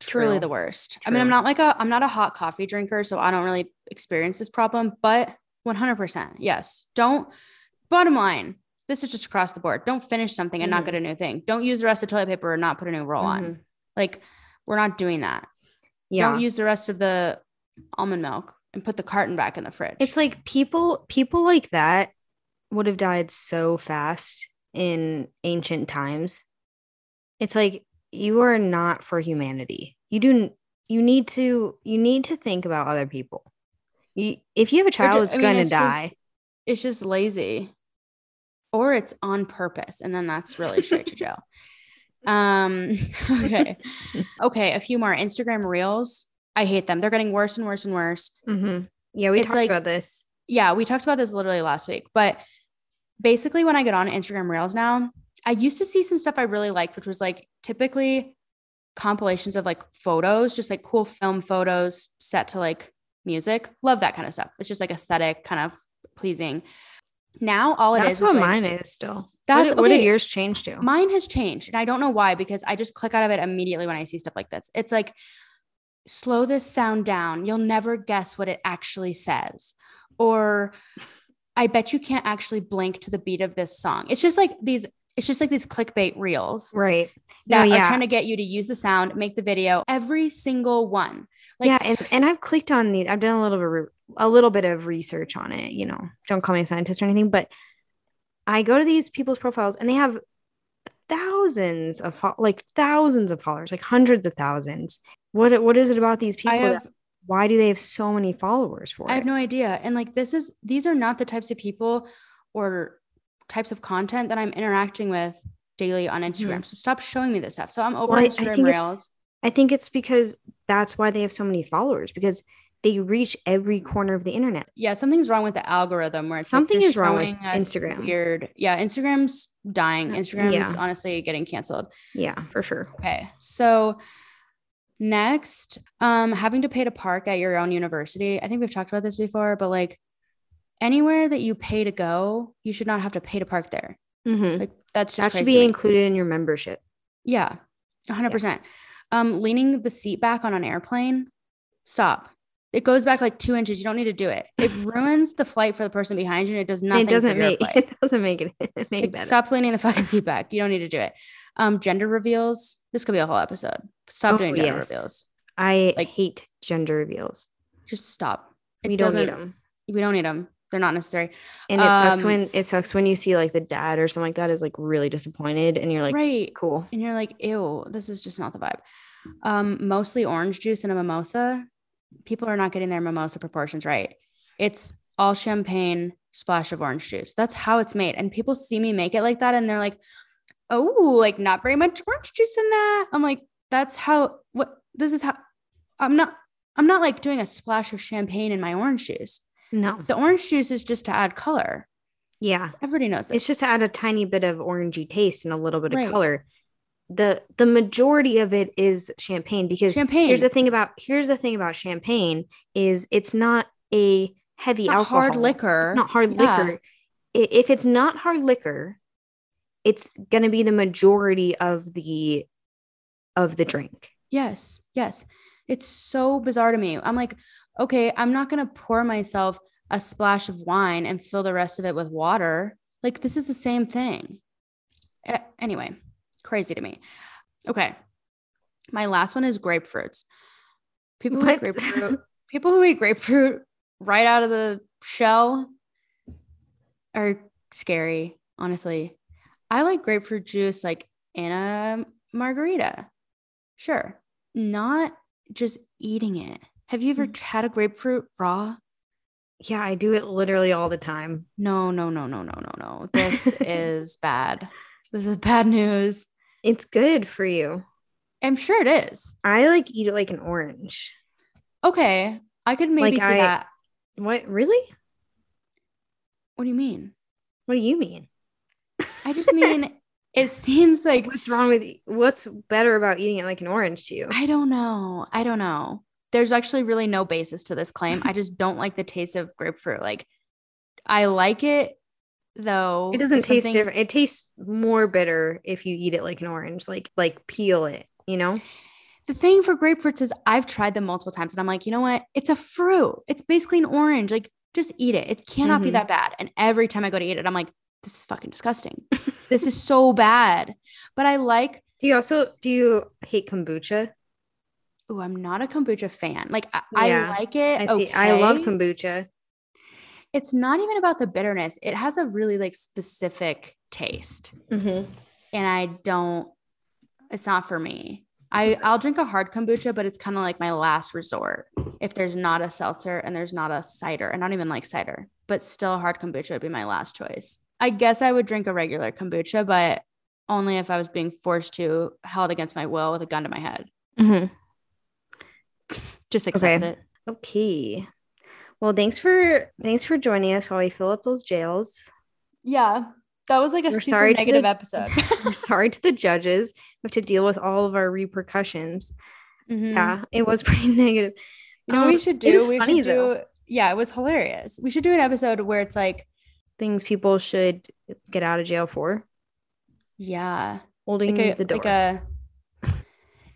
Speaker 1: truly
Speaker 2: True.
Speaker 1: the worst. I mean, I'm not like a I'm not a hot coffee drinker, so I don't really experience this problem, but 100%. Yes. Don't bottom line, this is just across the board. Don't finish something and not
Speaker 2: Mhm.
Speaker 1: get a new thing. Don't use the rest of toilet paper and not put a new roll on.
Speaker 2: Mhm.
Speaker 1: Like we're not doing that.
Speaker 2: Yeah.
Speaker 1: Don't use the rest of the almond milk and put the carton back in the fridge.
Speaker 2: It's like people people like that would have died so fast in ancient times. It's like you are not for humanity. You do you need to you need to think about other people. You, if you have a child that's
Speaker 1: I mean,
Speaker 2: going to
Speaker 1: it's just-
Speaker 2: die,
Speaker 1: it's just lazy. Or it's on purpose. And then that's really straight to jail. Um, okay. Okay. A few more Instagram reels. I hate them. They're getting worse and worse and worse.
Speaker 2: Mhm. yeah, we
Speaker 1: It's
Speaker 2: talked
Speaker 1: like-
Speaker 2: about this.
Speaker 1: Yeah, we talked about this literally last week, but basically when I get on Instagram Reels now, I used to see some stuff I really liked, which was like typically compilations of like photos, just like cool film photos set to like music. Love that kind of stuff. It's just like aesthetic, kind of pleasing. Now all it is
Speaker 2: That's
Speaker 1: is
Speaker 2: what
Speaker 1: like-
Speaker 2: mine is still.
Speaker 1: That's
Speaker 2: what, did- what did yours change to?
Speaker 1: Mine has changed, and I don't know why because I just click out of it immediately when I see stuff like this. It's like, slow this sound down. You'll never guess what it actually says. Or I bet you can't actually blink to the beat of this song. It's just like these, it's just like these clickbait reels
Speaker 2: right. No,
Speaker 1: that are
Speaker 2: yeah.
Speaker 1: trying to get you to use the sound, make the video, every single one. Like,
Speaker 2: yeah, and, and I've clicked on these. I've done a little bit, of re- a little bit of research on it. You know, don't call me a scientist or anything, but I go to these people's profiles and they have thousands of fo- like thousands of followers, like hundreds of thousands. What what is it about these people?
Speaker 1: Have,
Speaker 2: that, why do they have so many followers for
Speaker 1: I have no idea. And like, this is, these are not the types of people or types of content that I'm interacting with daily on Instagram. So stop showing me this stuff. So I'm over
Speaker 2: Mm-hmm. Well, I- I
Speaker 1: Instagram
Speaker 2: think it's- I think it's because that's why they have so many followers because they reach every corner of the internet.
Speaker 1: Yeah, something's wrong with the algorithm where it's like,
Speaker 2: Something
Speaker 1: just
Speaker 2: is wrong with Instagram.
Speaker 1: Weird. Yeah, Instagram's dying. Instagram's
Speaker 2: yeah.
Speaker 1: honestly getting canceled.
Speaker 2: Yeah, for sure.
Speaker 1: Okay. So next, um, having to pay to park at your own university. I think we've talked about this before, but like anywhere that you pay to go, you should not have to pay to park there.
Speaker 2: Mhm.
Speaker 1: Like that's just
Speaker 2: That should be included in your membership.
Speaker 1: Yeah, 100%. Um, leaning the seat back on an airplane, stop. It goes back like two inches. You don't need to do it. It ruins the flight for the person behind you, and it does nothing.
Speaker 2: it doesn't make
Speaker 1: flight.
Speaker 2: it doesn't make it make
Speaker 1: Like, stop leaning the fucking seat back. You don't need to do it. Um, gender reveals. This could be a whole episode. Stop
Speaker 2: Oh,
Speaker 1: doing gender
Speaker 2: yes.
Speaker 1: reveals.
Speaker 2: I
Speaker 1: like-
Speaker 2: hate gender reveals.
Speaker 1: Just stop. It
Speaker 2: we don't need them.
Speaker 1: We don't need them. They're not necessary.
Speaker 2: And it sucks
Speaker 1: Um,
Speaker 2: when it sucks when you see like the dad or something like that is like really disappointed and you're like,
Speaker 1: right.
Speaker 2: cool.
Speaker 1: And you're like, ew, this is just not the vibe. Um, mostly orange juice and a mimosa. People are not getting their mimosa proportions right. It's all champagne, splash of orange juice. That's how it's made. And people see me make it like that and they're like, oh, like not very much orange juice in that. I'm like, that's how what this is how I'm not I'm not like doing a splash of champagne in my orange juice.
Speaker 2: No.
Speaker 1: The orange juice is just to add color.
Speaker 2: Yeah.
Speaker 1: Everybody knows this.
Speaker 2: It's just to add a tiny bit of orangey taste and a little bit
Speaker 1: Right.
Speaker 2: of color. The the majority of it is champagne because
Speaker 1: champagne.
Speaker 2: here's the thing about here's the thing about champagne is it's not a heavy
Speaker 1: not
Speaker 2: alcohol.
Speaker 1: hard liquor.
Speaker 2: Not hard
Speaker 1: Yeah.
Speaker 2: liquor. If it's not hard liquor, it's going to be the majority of the of the drink.
Speaker 1: Yes, yes. It's so bizarre to me. I'm like, okay, I'm not going to pour myself a splash of wine and fill the rest of it with water. Like, this is the same thing. Anyway, crazy to me. Okay. My last one is grapefruits. People who eat grapefruit, people who eat grapefruit right out of the shell are scary, honestly. I like grapefruit juice like in a margarita. Sure. Not just eating it. Have you ever
Speaker 2: Mm.
Speaker 1: had a grapefruit raw?
Speaker 2: Yeah, I do it literally all the time.
Speaker 1: No, no, no, no, no, no, no. This is bad. This is bad news.
Speaker 2: It's good for you.
Speaker 1: I'm sure it is.
Speaker 2: I like eat it like an orange.
Speaker 1: Okay. I could maybe
Speaker 2: Like,
Speaker 1: see
Speaker 2: I-
Speaker 1: that.
Speaker 2: What really?
Speaker 1: What do you mean?
Speaker 2: What do you mean?
Speaker 1: I just mean it seems like
Speaker 2: What's wrong with what's better about eating it like an orange to you?
Speaker 1: I don't know. I don't know. There's actually really no basis to this claim. I just don't like the taste of grapefruit. Like I like it though.
Speaker 2: It doesn't taste
Speaker 1: something-
Speaker 2: different. It tastes more bitter if you eat it like an orange, like like peel it, you know?
Speaker 1: The thing for grapefruits is I've tried them multiple times and I'm like, you know what? It's a fruit. It's basically an orange. Like just eat it. It cannot be
Speaker 2: Mhm.
Speaker 1: that bad. And every time I go to eat it, I'm like, this is fucking disgusting. this is so bad. But I like
Speaker 2: Do you also do you hate kombucha?
Speaker 1: Oh, I'm not a kombucha fan. Like I,
Speaker 2: Yeah,
Speaker 1: I like it.
Speaker 2: I see. I love kombucha.
Speaker 1: It's not even about the bitterness. It has a really like specific taste.
Speaker 2: Mm-hmm.
Speaker 1: And I don't, it's not for me. I, I'll drink a hard kombucha, but it's kind of like my last resort. If there's not a seltzer and there's not a cider, and not even like cider, but still hard kombucha would be my last choice. I guess I would drink a regular kombucha, but only if I was being forced to, held against my will with a gun to my head.
Speaker 2: Mm-hmm.
Speaker 1: Just accept
Speaker 2: Okay.
Speaker 1: it.
Speaker 2: Okay. Well, thanks for thanks for joining us while we fill up those jails.
Speaker 1: Yeah. That was like a
Speaker 2: We're
Speaker 1: super
Speaker 2: sorry
Speaker 1: negative
Speaker 2: the-
Speaker 1: episode.
Speaker 2: We're sorry to the judges. We have to deal with all of our repercussions.
Speaker 1: Mhm.
Speaker 2: Yeah, it was pretty negative.
Speaker 1: You know what we
Speaker 2: Um,
Speaker 1: should
Speaker 2: it
Speaker 1: do?
Speaker 2: was
Speaker 1: We
Speaker 2: funny,
Speaker 1: should do
Speaker 2: though.
Speaker 1: yeah, it was hilarious. We should do an episode where it's like,
Speaker 2: Things people should get out of jail for.
Speaker 1: yeah,
Speaker 2: Holding
Speaker 1: like a
Speaker 2: the door.
Speaker 1: like a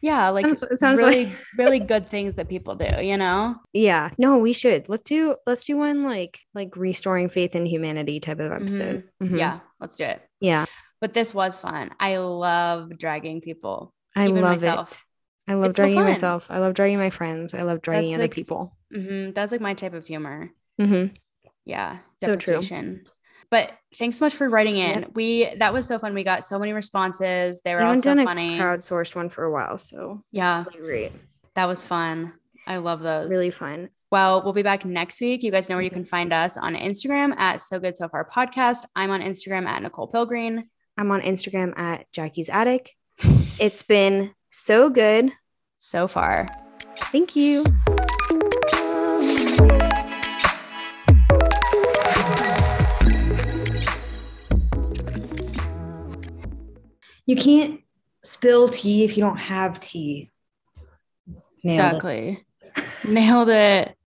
Speaker 1: yeah, like
Speaker 2: Sounds- it sounds
Speaker 1: really
Speaker 2: like-
Speaker 1: really good things that people do, you know?
Speaker 2: yeah. No, we should. Let's do let's do one like like restoring faith in humanity type of episode. Mhm.
Speaker 1: Yeah, let's do it.
Speaker 2: Yeah.
Speaker 1: But this was fun. I love dragging people.
Speaker 2: I
Speaker 1: even
Speaker 2: love
Speaker 1: myself.
Speaker 2: it. I love
Speaker 1: It's
Speaker 2: dragging
Speaker 1: fun.
Speaker 2: myself. I love dragging my friends. I love dragging
Speaker 1: That's
Speaker 2: other
Speaker 1: like-
Speaker 2: people.
Speaker 1: hmm That's like my type of humor.
Speaker 2: Mm-hmm.
Speaker 1: Yeah,
Speaker 2: So true.
Speaker 1: But thanks so much for writing in.
Speaker 2: Yep.
Speaker 1: We that was so fun. We got so many responses. They were
Speaker 2: We
Speaker 1: all so
Speaker 2: done
Speaker 1: funny.
Speaker 2: a crowdsourced one for a while, so
Speaker 1: Yeah,
Speaker 2: great.
Speaker 1: that was fun. I love those.
Speaker 2: Really fun.
Speaker 1: Well, we'll be back next week. You guys know where you can find us on Instagram at So Good So Far Podcast. I'm on Instagram at Nicole Pilgreen.
Speaker 2: I'm on Instagram at Jackie's Attic. It's been so good.
Speaker 1: So far.
Speaker 2: Thank you. You can't spill tea if you don't have tea. Nailed it.
Speaker 1: Exactly. Nailed it.